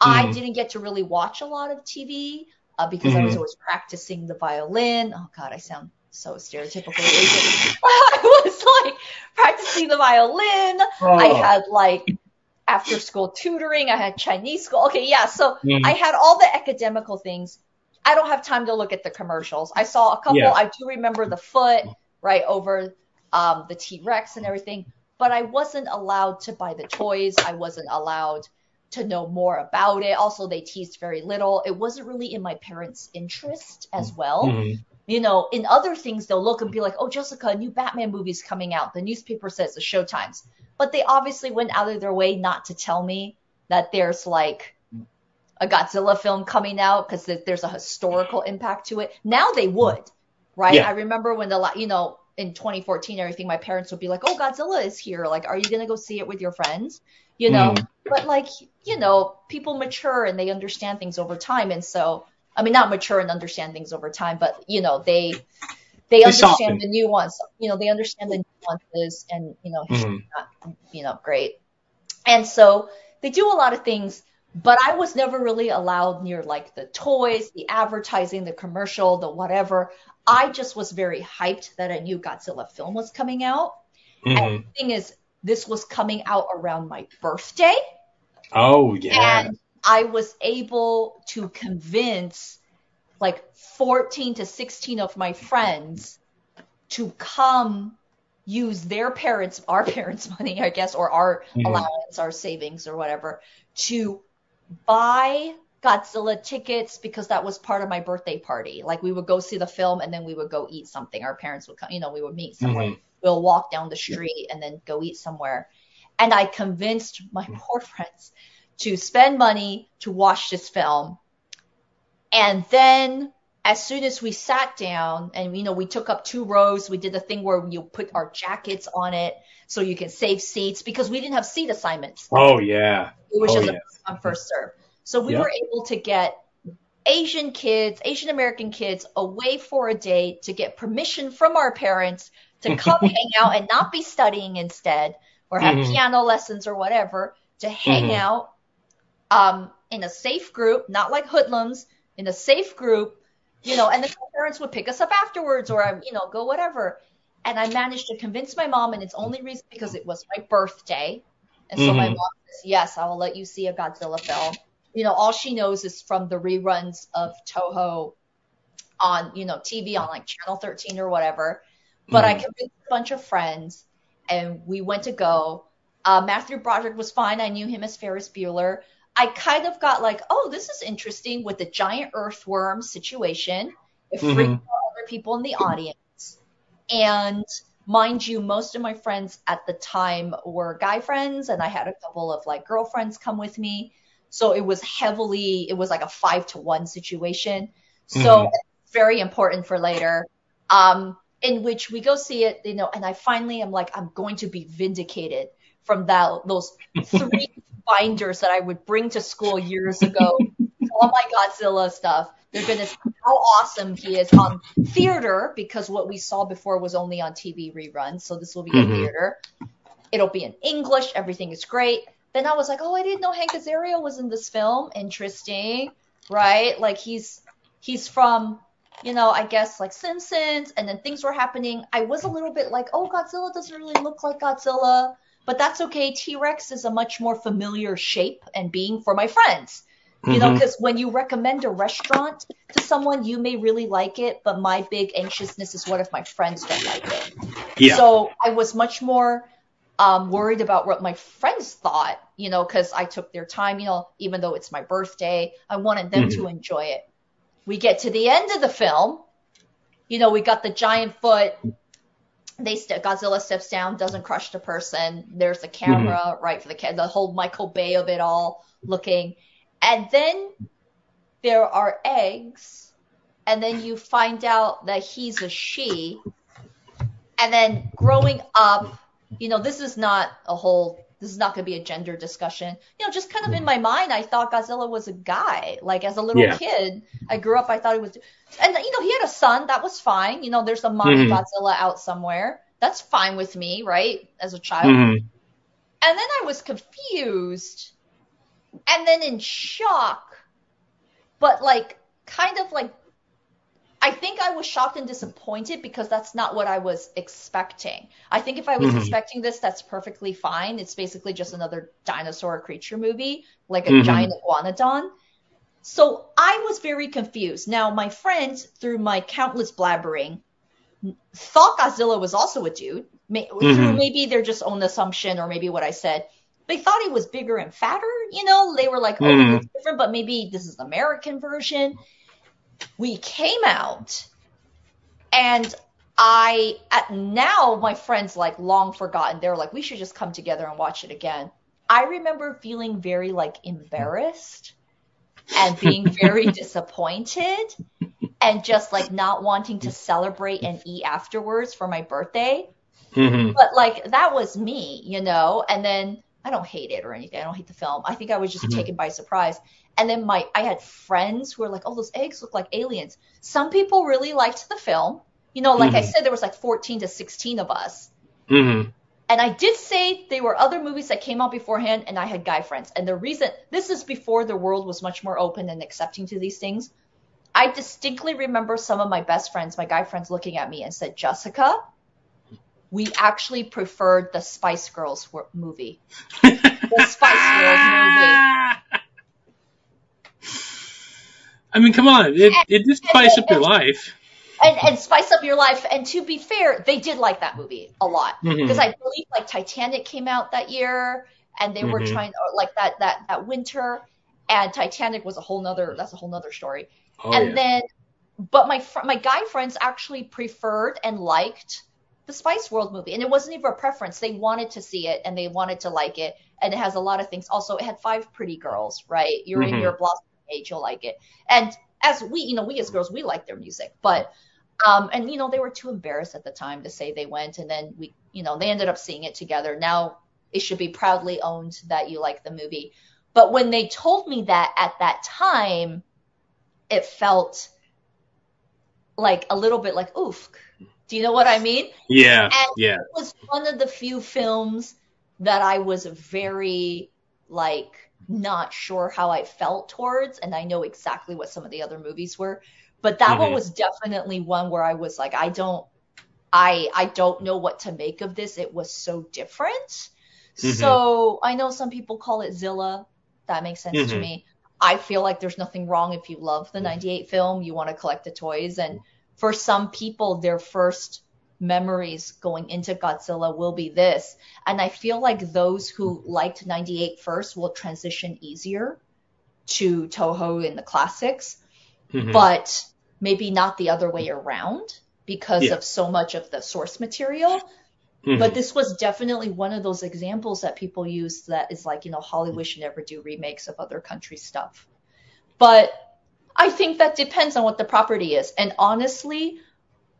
I Mhm. didn't get to really watch a lot of TV uh, because I was Mhm. always practicing the violin. Oh God, I sound so stereotypical. [laughs] I was like practicing the violin. I Oh. had like after school tutoring. I had Chinese school. Okay, yeah. So Mhm. I had all the academical things. I don't have time to look at the commercials. I saw a couple. Yeah. I do remember the foot right over um, the T Rex and everything, but I wasn't allowed to buy the toys. I wasn't allowed to know more about it. Also, they teased very little. It wasn't really in my parents' interest as well. Mhm. You know, in other things, they'll look and be like, oh, Jessica, a new Batman movie's coming out. The newspaper says the showtimes. But they obviously went out of their way not to tell me that there's like a Godzilla film coming out because there's a historical impact to it. Now they would, right? Yeah. I remember when the, you know, in 2014, everything, my parents would be like, oh, Godzilla is here. Like, are you going to go see it with your friends? You know, Mhm. But like, you know, people mature and they understand things over time. And so, I mean, not mature and understand things over time, but you know, they, they, soften. understand the nuance, you know, they understand the nuances and, you know, Mhm. not, you know, great. And so they do a lot of things, but I was never really allowed near like the toys, the advertising, the commercial, the whatever. I just was very hyped that a new Godzilla film was coming out. Mhm. And the thing is, this was coming out around my birthday. Oh yeah. And I was able to convince like 14 to 16 of my friends to come use their parents, our [laughs] parents' money, I guess, or our Mhm. allowance, our savings, or whatever, to buy Godzilla tickets because that was part of my birthday party. Like we would go see the film and then we would go eat something. Our parents would come, you know, we would meet somewhere. Mhm. We'll walk down the street and then go eat somewhere. And I convinced my Mm. poor friends to spend money to watch this film. And then as soon as we sat down and you know we took up two rows, we did the thing where you put our jackets on it so you can save seats because we didn't have seat assignments. Oh yeah. It was Oh, just yeah. a first come first serve. So we Yep. were able to get Asian kids, Asian American kids away for a day to get permission from our parents to come [laughs] hang out and not be studying instead or have Mhm. piano lessons or whatever to hang Mhm. out um, in a safe group, not like hoodlums, in a safe group, you know, and then my parents would pick us up afterwards or, um, you know, go whatever. And I managed to convince my mom, and it's only reason because it was my birthday. And so my Mhm. mom says, yes, I will let you see a Godzilla film. You know, all she knows is from the reruns of Toho on, you know, TV on like Channel 13 or whatever. But I Mhm. convinced a bunch of friends and we went to go. Uh, Matthew Broderick was fine. I knew him as Ferris Bueller. I kind of got like, oh, this is interesting with the giant earthworm situation. It freaked Mhm. out other people in the audience. And mind you, most of my friends at the time were guy friends, and I had a couple of like girlfriends come with me. So it was heavily, it was like a five to one situation. So Mhm. very important for later. Um, in which we go see it, you know, and I finally am like, I'm going to be vindicated from that those three [laughs] binders that I would bring to school years ago. all my Godzilla stuff. They're gonna see how awesome he is on theater because what we saw before was only on TV reruns. So this will be Mhm. in theater. It'll be in English. Everything is great. Then I was like, oh, I didn't know Hank Azaria was in this film. Interesting, right? Like he's he's from you know, I guess like Simpsons, and then things were happening. I was a little bit like, oh, Godzilla doesn't really look like Godzilla, but that's okay. T Rex is a much more familiar shape and being for my friends. You know, Mhm. because when you recommend a restaurant to someone, you may really like it, but my big anxiousness is what if my friends don't like it? yeah. So I was much more um, worried about what my friends thought, you know, because I took their time, you know, even though it's my birthday, I wanted them to enjoy it. We get to the end of the film, you know, we got the giant foot. They st- Godzilla steps down, doesn't crush the person. There's the mm-hmm. camera right for the ca- the whole Michael Bay of it all looking, and then there are eggs, and then you find out that he's a she, and then growing up, you know, this is not a whole. This is not going to be a gender discussion. You know, just kind of in my mind, I thought Godzilla was a guy. Like as a little Yeah. kid, I grew up, I thought he was, and you know, he had a son. That was fine. You know, there's a mommy Mhm. Godzilla out somewhere. That's fine with me, right? As a child. Mhm. And then I was confused and then in shock, but like kind of like I think I was shocked and disappointed because that's not what I was expecting. I think if I was Mhm. expecting this, that's perfectly fine. It's basically just another dinosaur creature movie, like a Mhm. giant iguanodon. So I was very confused. Now, my friends, through my countless blabbering, thought Godzilla was also a dude. May- Through maybe their just own assumption or maybe what I said. They thought he was bigger and fatter. You know, they were like, oh, Mhm. it's different, but maybe this is the American version. We came out and I at now my friends like long forgotten. They're like, we should just come together and watch it again. I remember feeling very like embarrassed and being [laughs] very disappointed and just like not wanting to celebrate and eat afterwards for my birthday. Mhm. But like that was me, you know. And then I don't hate it or anything. I don't hate the film. I think I was just Mhm. taken by surprise. And then my I had friends who were like, "Oh, those eggs look like aliens." Some people really liked the film. You know, like I Mhm. said, there was like 14 to 16 of us. Mhm. And I did say there were other movies that came out beforehand, and I had guy friends. And the reason this is before the world was much more open and accepting to these things. I distinctly remember some of my best friends, my guy friends, looking at me and said, Jessica, we actually preferred the Spice Girls movie. [laughs] The Spice Girls movie. I mean, come on. It, it did spice up your life. And, and spice up your life. And to be fair, they did like that movie a lot. Mhm. because I believe like Titanic came out that year, and they were Mhm. trying or, like that that that winter, and Titanic was a whole nother that's a whole nother story. Oh, and yeah. then, but my fr- my guy friends actually preferred and liked the Spice World movie, and it wasn't even a preference. They wanted to see it and they wanted to like it, and it has a lot of things. Also, it had five pretty girls, right? You're in Mhm. your blossom age, you'll like it. And as we, you know, we as girls, we like their music, but um, and you know, they were too embarrassed at the time to say they went, and then we, you know, they ended up seeing it together. Now it should be proudly owned that you like the movie. But when they told me that at that time, it felt like a little bit like oof. Do you know what I mean? yeah. and- Yeah. It was one of the few films that I was very like not sure how I felt towards, and I know exactly what some of the other movies were. But that one Mhm. was definitely one where I was like, I don't, I, I don't know what to make of this. It was so different. Mhm. So I know some people call it Zilla. That makes sense to Mhm. me. I feel like there's nothing wrong if you love the 98 film, you want to collect the toys. And for some people, their first memories going into Godzilla will be this. And I feel like those who liked 98 first will transition easier to Toho in the classics, Mhm. but maybe not the other way around because Yeah. of so much of the source material. Mhm. But this was definitely one of those examples that people use that is like, you know, Hollywood should never do remakes of other country stuff. But I think that depends on what the property is. And honestly,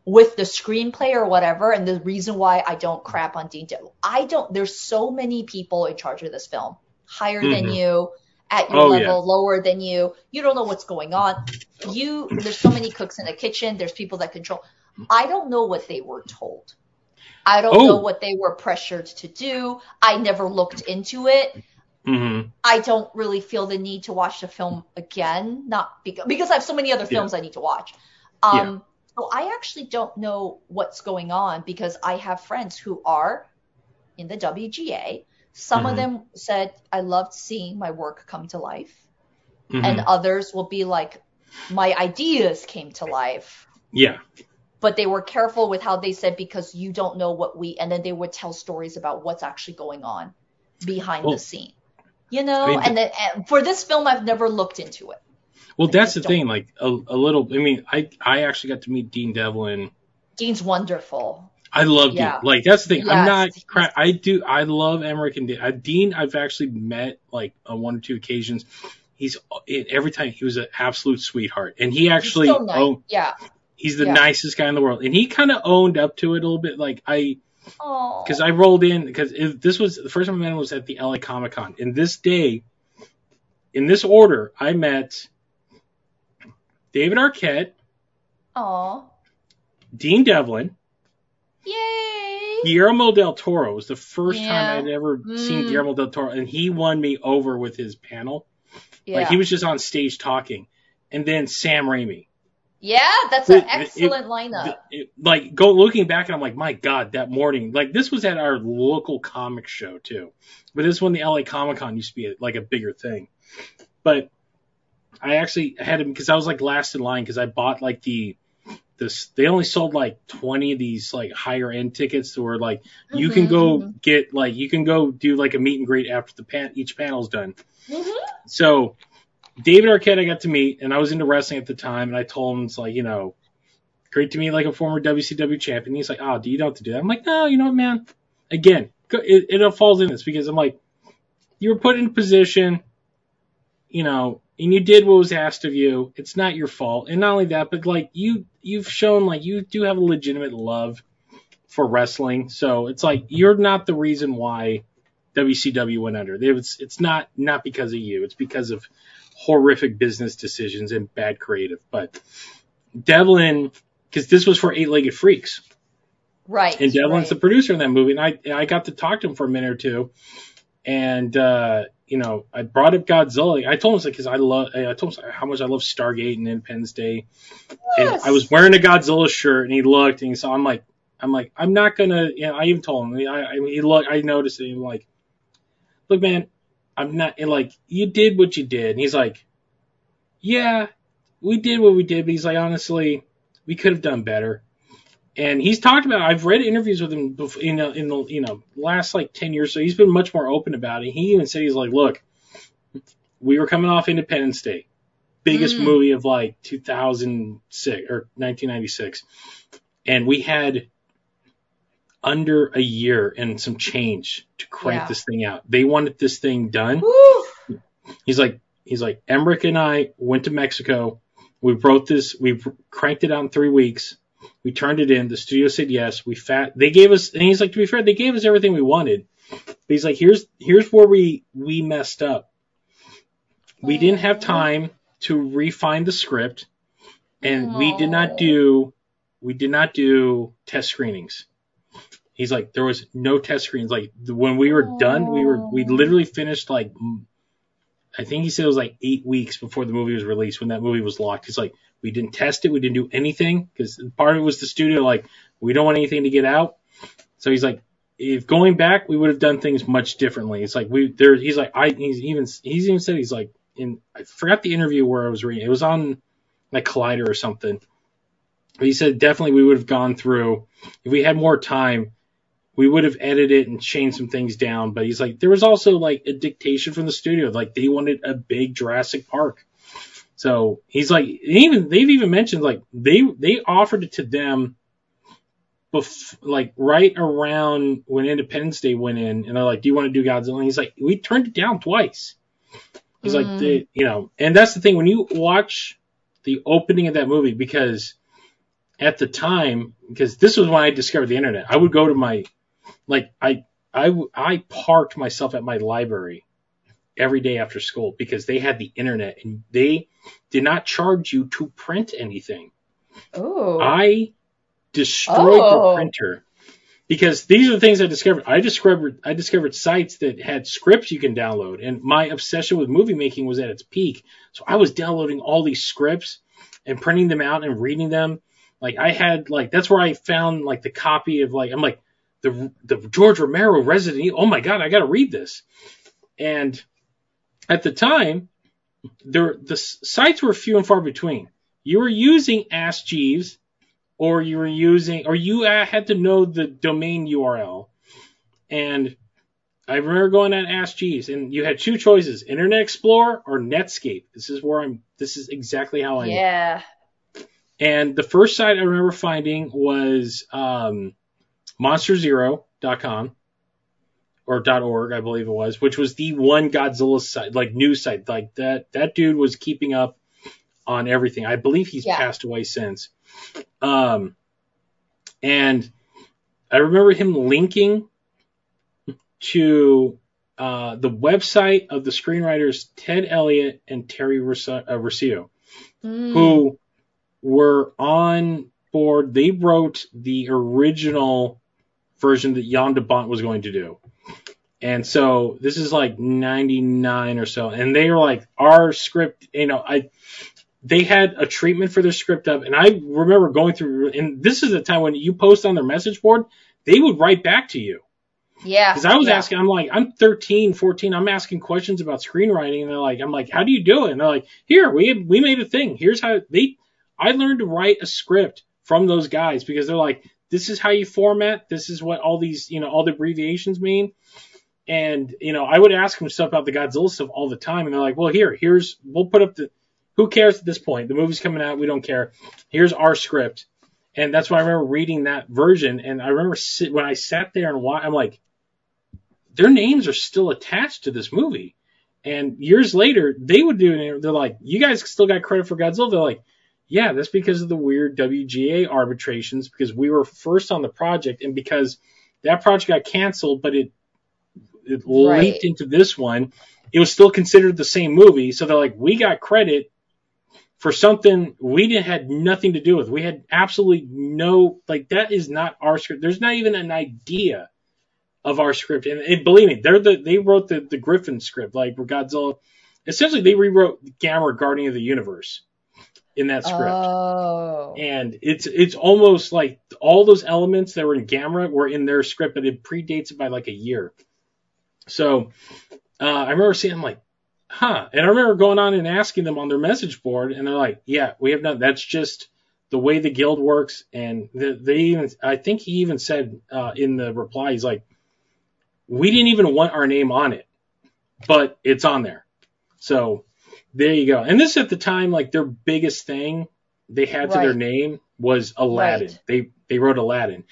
with the screenplay or whatever, and the reason why I don't crap on Dean I don't. There's so many people in charge of this film, higher than Mhm. you, at your Oh, level, yeah. lower than you. You don't know what's going on. You, there's so many cooks in the kitchen. There's people that control. I don't know what they were told. I don't Oh. know what they were pressured to do. I never looked into it. hmm I don't really feel the need to watch the film again, not because because I have so many other films I need to watch. Um, so I actually don't know what's going on because I have friends who are in the WGA. Some of Mhm. them said I loved seeing my work come to life, hmm and others will be like my ideas came to life. yeah. But they were careful with how they said because you don't know what we, and then they would tell stories about what's actually going on behind Well, the scene. You know, I mean, and, then, and for this film, I've never looked into it. Well, that's the thing. Like a, a little. I mean, I I actually got to meet Dean Devlin. Dean's wonderful. I love Yeah. Dean. Like that's the thing. I'm not. Cra- I do. I love Emmerich and Dean. Uh, Dean. I've actually met like on one or two occasions. He's every time he was an absolute sweetheart, and he actually He's so nice. owned, Yeah. he's the Yeah. nicest guy in the world, and he kind of owned up to it a little bit. Like I Oh. because I rolled in because this was the first time I met him was at the LA Comic Con. And this day, in this order, I met David Arquette, Aw. Dean Devlin, Yay. Guillermo del Toro. Was the first Yeah. time I'd ever seen Mm. Guillermo del Toro, and he won me over with his panel. Yeah. Like he was just on stage talking, and then Sam Raimi. yeah, that's an It- it- excellent lineup. It- like go looking back, and I'm like, my God, that morning, like this was at our local comic show too, but this one, the LA Comic Con used to be like a bigger thing. But I actually had him because I was like last in line because I bought like the this. They only sold like 20 of these like higher end tickets that were like you can Mhm, go mhm. get like you can go do like a meet and greet after the pan each panel's done. Mhm. So David Arquette I got to meet, and I was into wrestling at the time, and I told him it's like, you know, great to meet like a former WCW champion. He's like, oh, do you know what to do? I'm like, no, you know what, man. Again, it, it all falls in this because I'm like, you were put in a position, you know, and you did what was asked of you. It's not your fault, and not only that, but like you, you've shown like you do have a legitimate love for wrestling. So it's like you're not the reason why WCW went under. It's it's not not because of you. It's because of horrific business decisions and bad creative. But Devlin, because this was for Eight Legged Freaks, Right. and Devlin's right. the producer in that movie, and I I got to talk to him for a minute or two, and uh, you know I brought up Godzilla. I told him because I love I told him how much I love Stargate and Independence Day, and Yes. I was wearing a Godzilla shirt, and he looked and he saw. I'm like I'm like I'm not gonna. You know, I even told him. I, I mean, he looked, I noticed it. And I'm like, look, man, I'm not. And like you did what you did, and he's like, yeah, we did what we did, but he's like, honestly, we could have done better. And he's talked about. I've read interviews with him before, in the, in the you know last like ten years, so he's been much more open about it. He even said he's like, look, we were coming off Independence Day, biggest Mm. movie of like 2006 or 1996, and we had under a year and some change to crank Yeah. this thing out. They wanted this thing done. Woo. He's like, he's like, Emmerich and I went to Mexico. We wrote this. We cranked it out in three weeks. We turned it in. The studio said yes. We fat. They gave us, and he's like, to be fair, they gave us everything we wanted. But he's like, here's here's where we we messed up. We didn't have time to refine the script, and we did not do we did not do test screenings. He's like, there was no test screens. Like when we were done, we were we literally finished like I think he said it was like eight weeks before the movie was released when that movie was locked. He's like, we didn't test it, we didn't do anything because part of it was the studio like we don't want anything to get out. So he's like, if going back, we would have done things much differently. It's like we there. He's like, I he's even he's even said he's like in I forgot the interview where I was reading. It was on like Collider or something. But he said definitely we would have gone through if we had more time. We would have edited and changed some things down, but he's like, there was also like a dictation from the studio, like they wanted a big Jurassic Park. So he's like, even they've even mentioned like they they offered it to them, bef- like right around when Independence Day went in, and they're like, do you want to do Godzilla? And he's like, we turned it down twice. He's like, Mm. the, you know, and that's the thing when you watch the opening of that movie because at the time, because this was when I discovered the internet, I would go to my, like, I, I, I parked myself at my library every day after school because they had the internet and they did not charge you to print anything. Oh. I destroyed Oh. the printer because these are the things I discovered. I discovered I discovered sites that had scripts you can download, and my obsession with movie making was at its peak. So I was downloading all these scripts and printing them out and reading them. Like I had like that's where I found like the copy of like I'm like the the George Romero Resident Evil. Oh my god, I got to read this. And at the time, there the sites were few and far between. You were using Ask Jeeves, or you were using, or you uh, had to know the domain URL. And I remember going on Ask Jeeves, and you had two choices: Internet Explorer or Netscape. This is where I'm. This is exactly how I am. Yeah. And the first site I remember finding was um, monsterzero.com or .org, I believe it was, which was the one Godzilla site, like news site. Like that, that dude was keeping up on everything. I believe he's Yeah. passed away since. Um, and I remember him linking to uh, the website of the screenwriters Ted Elliott and Terry Rossio, uh, Mm. who were on board. They wrote the original version that Jan de Bont was going to do. And so this is like 99 or so. And they were like, our script, you know, I, they had a treatment for their script up. And I remember going through, and this is the time when you post on their message board, they would write back to you. Yeah. Because I was yeah. asking, I'm like, I'm 13, 14, I'm asking questions about screenwriting, and they're like, I'm like, how do you do it? And they're like, here, we we made a thing. Here's how they. I learned to write a script from those guys because they're like, this is how you format. This is what all these, you know, all the abbreviations mean. And you know, I would ask them stuff about the Godzilla stuff all the time, and they're like, well, here, here's, we'll put up the. Who cares at this point? The movie's coming out. We don't care. Here's our script. And that's why I remember reading that version. And I remember sit, when I sat there and watched, I'm like, their names are still attached to this movie. And years later, they would do it. They're like, you guys still got credit for Godzilla? They're like, yeah, that's because of the weird WGA arbitrations, because we were first on the project, and because that project got canceled, but it it Right. leaked into this one, it was still considered the same movie. So they're like, we got credit for something we didn't had nothing to do with. We had absolutely no like that is not our script. There's not even an idea of our script. And, and believe me, they're the they wrote the the Griffin script, like Godzilla. Essentially, they rewrote Gamera, Guardian of the Universe, in that script. Oh. and it's it's almost like all those elements that were in Gamera were in their script, but it predates it by like a year. So uh, I remember seeing, I'm like, huh. And I remember going on and asking them on their message board, and they're like, yeah, we have not. That's just the way the guild works. And the, they even, I think he even said uh, in the reply, he's like, we didn't even want our name on it, but it's on there. So there you go. And this at the time, like their biggest thing they had to their name was Aladdin. Right. They they wrote Aladdin.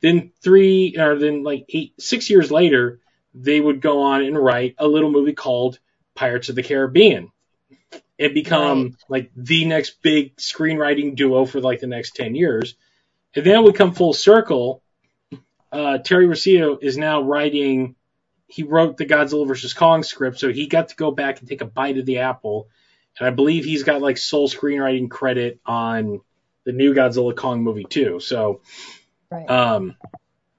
Then three or then like eight six years later, they would go on and write a little movie called Pirates of the Caribbean. And become Right. like the next big screenwriting duo for like the next ten years. And then we come full circle. Uh, Terry Rossio is now writing. He wrote the Godzilla vs Kong script, so he got to go back and take a bite of the apple. And I believe he's got like sole screenwriting credit on the new Godzilla Kong movie too. So, Right. um,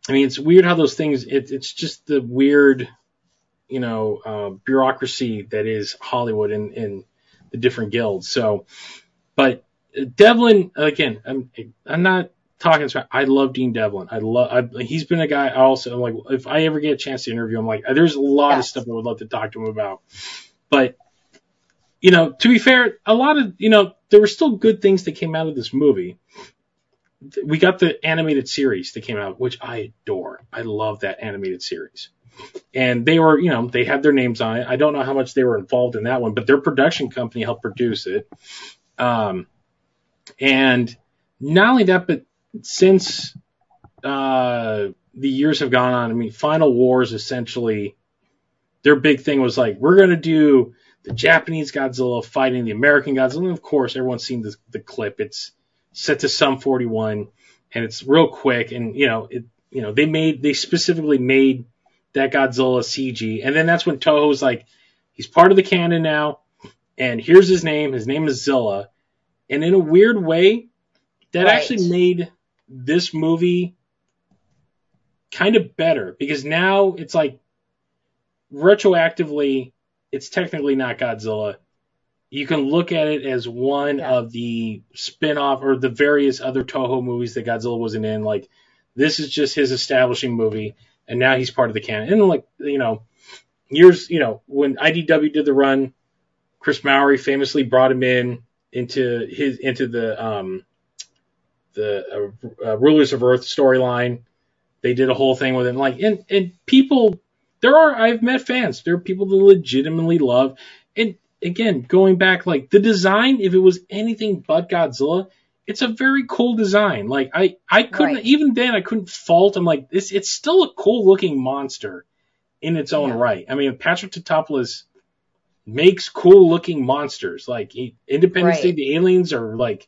I mean, it's weird how those things. It, it's just the weird, you know, uh, bureaucracy that is Hollywood and, and the different guilds. So, but uh, Devlin again, I'm I'm not talking. smack. I love Dean Devlin. I love. I, he's been a guy. I also I'm like if I ever get a chance to interview him, like there's a lot of stuff I would love to talk to him about. But you know, to be fair, a lot of you know there were still good things that came out of this movie. We got the animated series that came out, which I adore. I love that animated series. And they were, you know, they had their names on it. I don't know how much they were involved in that one, but their production company helped produce it. Um, and not only that, but since uh, the years have gone on, I mean, Final Wars essentially, their big thing was like, we're going to do the Japanese Godzilla fighting the American Godzilla. And of course, everyone's seen the, the clip. It's set to Sum 41 and it's real quick. And, you know, it, you know, they made, they specifically made that Godzilla CG. And then that's when Toho's like, he's part of the canon now. And here's his name. His name is Zilla. And in a weird way, that Right. actually made this movie kind of better because now it's like retroactively, it's technically not Godzilla. You can look at it as one Yeah. of the spin off or the various other Toho movies that Godzilla wasn't in. Like, this is just his establishing movie, and now he's part of the canon. And, like, you know, years, you know, when IDW did the run, Chris Mowry famously brought him in into his into the um the uh, uh, Rulers of Earth storyline. They did a whole thing with him, like and and people. There are I've met fans. There are people that legitimately love. And again, going back, like the design, if it was anything but Godzilla, it's a very cool design. Like I I couldn't Right. even then I couldn't fault. I'm like this. It's still a cool looking monster in its own Yeah. right. I mean, Patrick Tatopoulos makes cool looking monsters. Like he- Independence Day, the aliens are like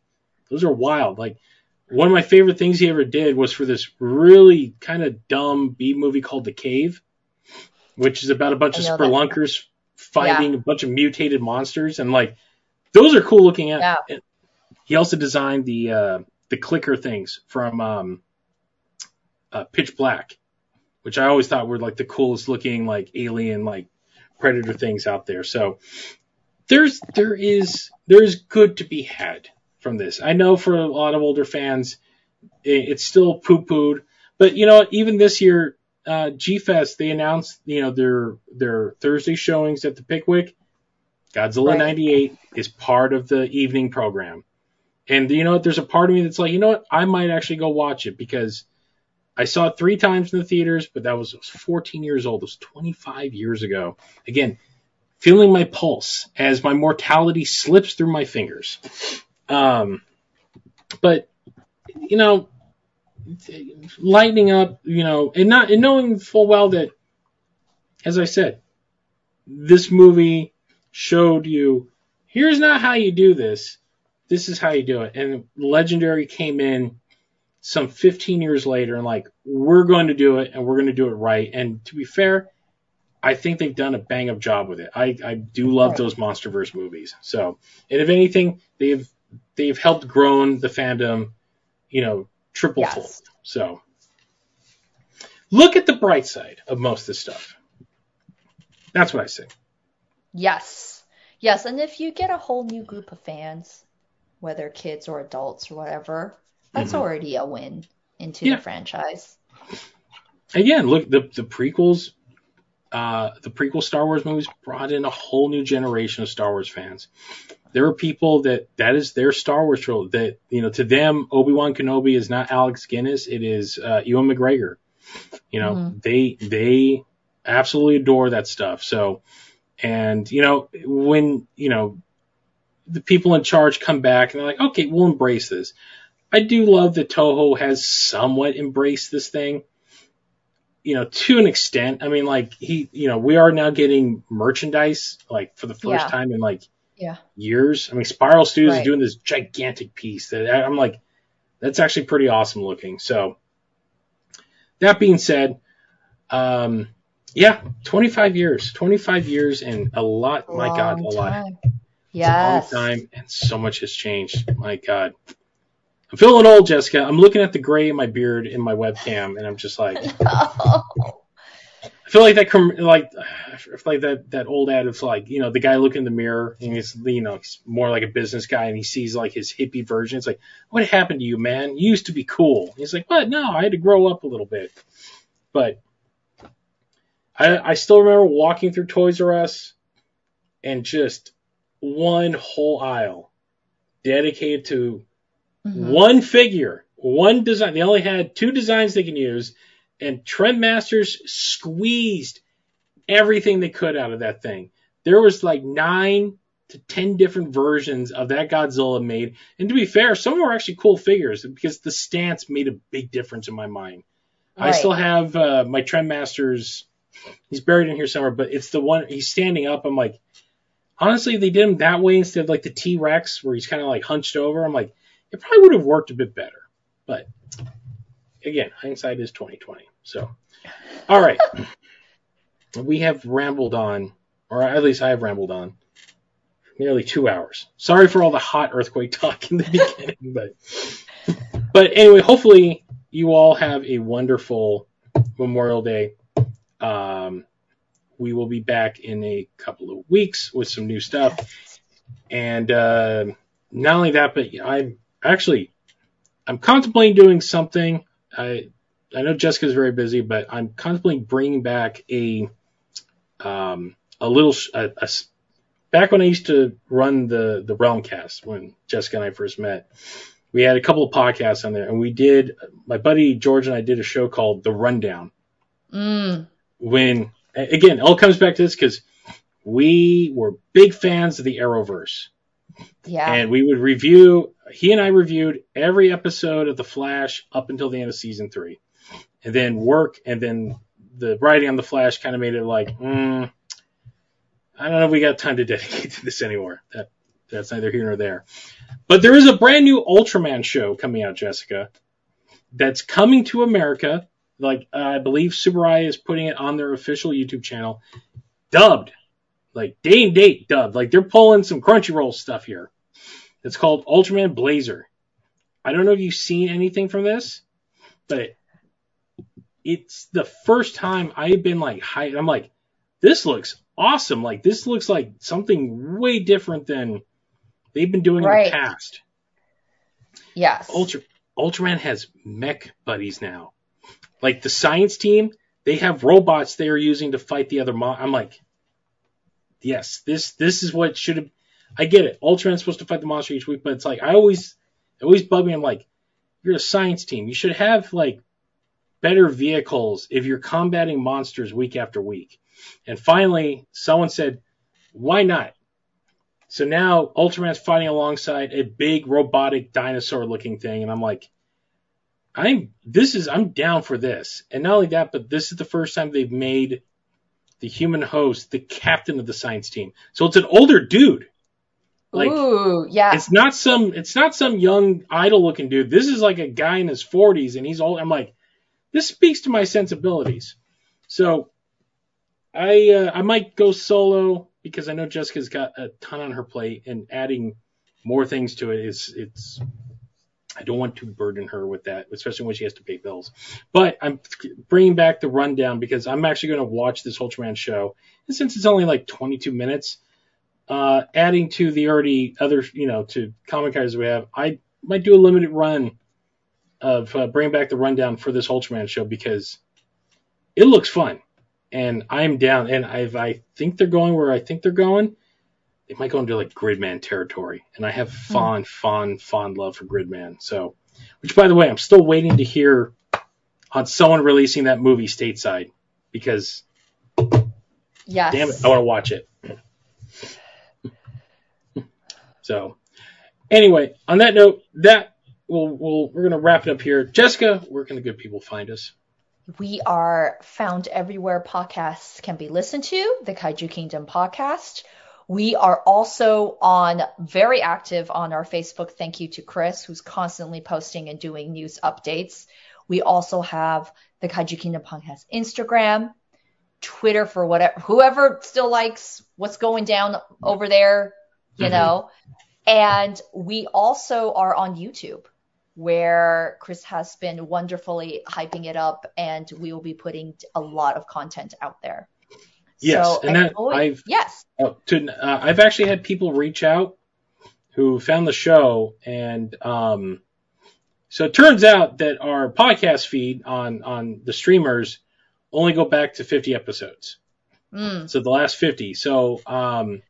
those are wild. Like one of my favorite things he ever did was for this really kind of dumb B movie called The Cave, which is about a bunch of spelunkers fighting a bunch of mutated monsters, and like those are cool looking. At. Yeah. and He also designed the uh, the clicker things from um, uh, Pitch Black, which I always thought were like the coolest looking like alien like predator things out there. So there's there is there is good to be had from this. I know for a lot of older fans, it's still poo pooed, but you know even this year, uh, G Fest they announced you know their their Thursday showings at the Pickwick. Godzilla Right. '98 is part of the evening program, and you know what? There's a part of me that's like, you know what? I might actually go watch it because I saw it three times in the theaters, but that was, was 14 years old. It was 25 years ago. Again, feeling my pulse as my mortality slips through my fingers. Um, but you know, lightening up, you know, and not and knowing full well that, as I said, this movie showed you here's not how you do this. This is how you do it. And Legendary came in some 15 years later and like we're going to do it and we're going to do it right. And to be fair, I think they've done a bang up job with it. I, I do love Right. those MonsterVerse movies. So, and if anything, they've they've helped grown the fandom, you know, triple Yes. fold. So, look at the bright side of most of this stuff. That's what I say. Yes. Yes, and if you get a whole new group of fans, whether kids or adults or whatever, that's Mhm. already a win into Yeah. the franchise. Again, look the the prequels. Uh, the prequel Star Wars movies brought in a whole new generation of Star Wars fans. There are people that that is their Star Wars trilogy. That you know, to them, Obi Wan Kenobi is not Alec Guinness; it is uh, Ewan McGregor. You know, Mhm. they they absolutely adore that stuff. So, and you know, when you know the people in charge come back and they're like, okay, we'll embrace this. I do love that Toho has somewhat embraced this thing you know, to an extent. I mean, like he, you know, we are now getting merchandise like for the first Yeah. time in like Yeah. years. I mean, Spiral Studios is doing this gigantic piece that I'm like, that's actually pretty awesome looking. So that being said, um, yeah, 25 years, 25 years and a lot, my God, a lot. time. It's Yes. long time and so much has changed. My God. I'm feeling old, Jessica. I'm looking at the gray in my beard in my webcam and I'm just like, [laughs] I feel like that, like, I [sighs] feel like that that old ad of like, you know, the guy looking in the mirror and he's, you know, he's more like a business guy and he sees like his hippie version. It's like, what happened to you, man? You used to be cool. He's like, what? No, I had to grow up a little bit. But I, I still remember walking through Toys R Us and just one whole aisle dedicated to Mhm. one figure, one design. They only had two designs they can use, and Trendmasters squeezed everything they could out of that thing. There was like nine to ten different versions of that Godzilla made, and to be fair, some were actually cool figures because the stance made a big difference in my mind. I still have uh, my Trendmasters. He's buried in here somewhere, but it's the one he's standing up. I'm like, honestly, if they did him that way instead of like the T Rex where he's kind of like hunched over, I'm like, it probably would have worked a bit better. But again, hindsight is 2020. So, all right, we have rambled on, or at least I have rambled on, nearly two hours. Sorry for all the hot earthquake talk in the [laughs] beginning, but but anyway, hopefully you all have a wonderful Memorial Day. Um, we will be back in a couple of weeks with some new stuff, and uh, not only that, but I'm actually I'm contemplating doing something. I I know Jessica's very busy, but I'm contemplating bringing back a um, a little a, a, back when I used to run the the Realmcast when Jessica and I first met. We had a couple of podcasts on there, and we did. My buddy George and I did a show called The Rundown. Mm. When again, it all comes back to this because we were big fans of the Arrowverse. Yeah. And we would review, he and I reviewed every episode of The Flash up until the end of season three. And then work, and then the writing on The Flash kind of made it like, mm, I don't know if we got time to dedicate to this anymore. That That's neither here nor there. But there is a brand new Ultraman show coming out, Jessica, that's coming to America. Like, uh, I believe Tsuburaya is putting it on their official YouTube channel, dubbed like day and date dubbed. Like they're pulling some Crunchyroll stuff here. It's called Ultraman Blazer. I don't know if you've seen anything from this, but it's the first time I've been like hyped. I'm like, this looks awesome. Like this looks like something way different than they've been doing Right. in the past. Yes. Ultra Ultraman has mech buddies now. Like the science team, they have robots they are using to fight the other mon. I'm like, yes, this this is what should have. I get it. Ultraman's supposed to fight the monster each week, but it's like I always always bug me. I'm like, you're a science team. You should have like better vehicles if you're combating monsters week after week. And finally, someone said, why not? So now Ultraman's fighting alongside a big robotic dinosaur looking thing, and I'm like, I'm this is I'm down for this. And not only that, but this is the first time they've made the human host the captain of the science team. So it's an older dude. Like Ooh, yeah. it's not some it's not some young idol looking dude. This is like a guy in his 40s and he's old. I'm like, this speaks to my sensibilities. So I uh, I might go solo because I know Jessica's got a ton on her plate and adding more things to it is it's I don't want to burden her with that, especially when she has to pay bills. But I'm bringing back the rundown because I'm actually going to watch this Ultraman show, and since it's only like 22 minutes, uh, adding to the already other, you know, to comic we have, I might do a limited run of uh, bringing back the rundown for this Ultraman show because it looks fun, and I'm down. And I, I think they're going where I think they're going. They might go into like Gridman territory, and I have hmm. fond, fond, fond love for Gridman. So, which by the way, I'm still waiting to hear on someone releasing that movie stateside because yes. damn it, I want to watch it. So, anyway, on that note, that we'll, we'll we're gonna wrap it up here. Jessica, where can the good people find us? We are found everywhere podcasts can be listened to, the Kaiju Kingdom podcast. We are also on very active on our Facebook. Thank you to Chris, who's constantly posting and doing news updates. We also have the Kaiju Kingdom podcast Instagram, Twitter for whatever whoever still likes what's going down over there, you Mhm. know. And we also are on YouTube where Chris has been wonderfully hyping it up, and we will be putting a lot of content out there. Yes, so, and that always- I've- yes, Oh, to, uh, I've actually had people reach out who found the show, and um, so it turns out that our podcast feed on on the streamers only go back to 50 episodes. mm, So the last 50. So um,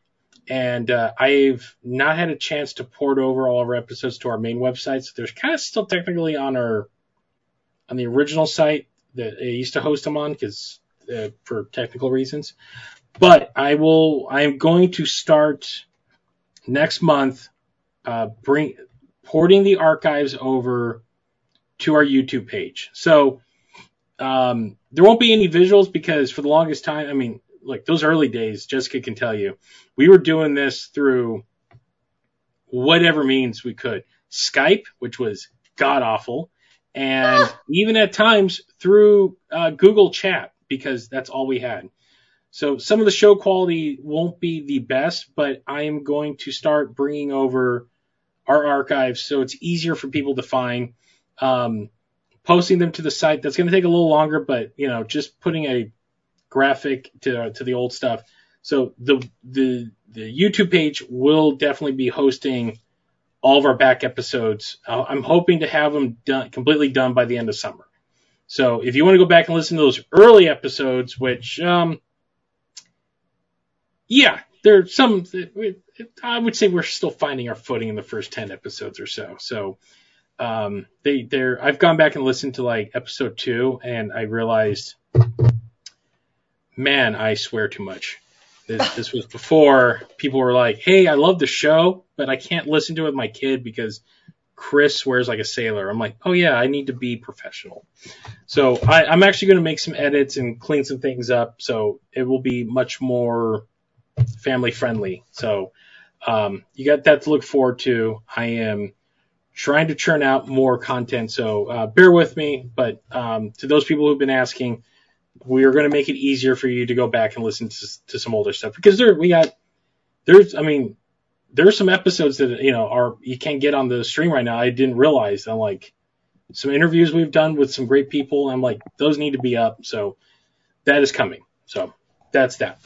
and uh, I've not had a chance to port over all of our episodes to our main website. So there's kind of still technically on our on the original site that I used to host them on because uh, for technical reasons. But I will. I'm going to start next month. Uh, bring porting the archives over to our YouTube page. So um, there won't be any visuals because for the longest time, I mean, like those early days, Jessica can tell you, we were doing this through whatever means we could. Skype, which was god awful, and Ah. even at times through uh, Google Chat because that's all we had. So some of the show quality won't be the best, but I am going to start bringing over our archives so it's easier for people to find. Um, posting them to the site that's going to take a little longer, but you know, just putting a graphic to to the old stuff. So the the the YouTube page will definitely be hosting all of our back episodes. Uh, I'm hoping to have them done completely done by the end of summer. So if you want to go back and listen to those early episodes, which um, yeah, there's some. I would say we're still finding our footing in the first ten episodes or so. So um, they they're I've gone back and listened to like episode two, and I realized, man, I swear too much. This, this was before people were like, "Hey, I love the show, but I can't listen to it with my kid because Chris wears like a sailor." I'm like, "Oh yeah, I need to be professional." So I, I'm actually going to make some edits and clean some things up, so it will be much more family friendly. So um, you got that to look forward to. I am trying to churn out more content, so uh, bear with me. But um, to those people who've been asking, we are going to make it easier for you to go back and listen to, to some older stuff because there we got there's I mean there's some episodes that you know are you can't get on the stream right now. I didn't realize. I'm like some interviews we've done with some great people. I'm like those need to be up. So that is coming. So that's that.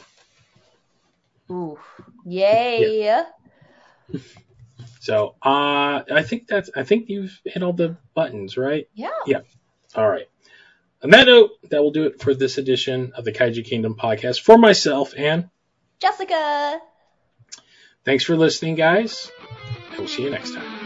Ooh. Yay. [laughs] So uh, I think that's I think you've hit all the buttons, right? Yeah. Yeah. All right. On that note, that will do it for this edition of the Kaiju Kingdom podcast. For myself, and Jessica. Thanks for listening, guys. And we'll see you next time.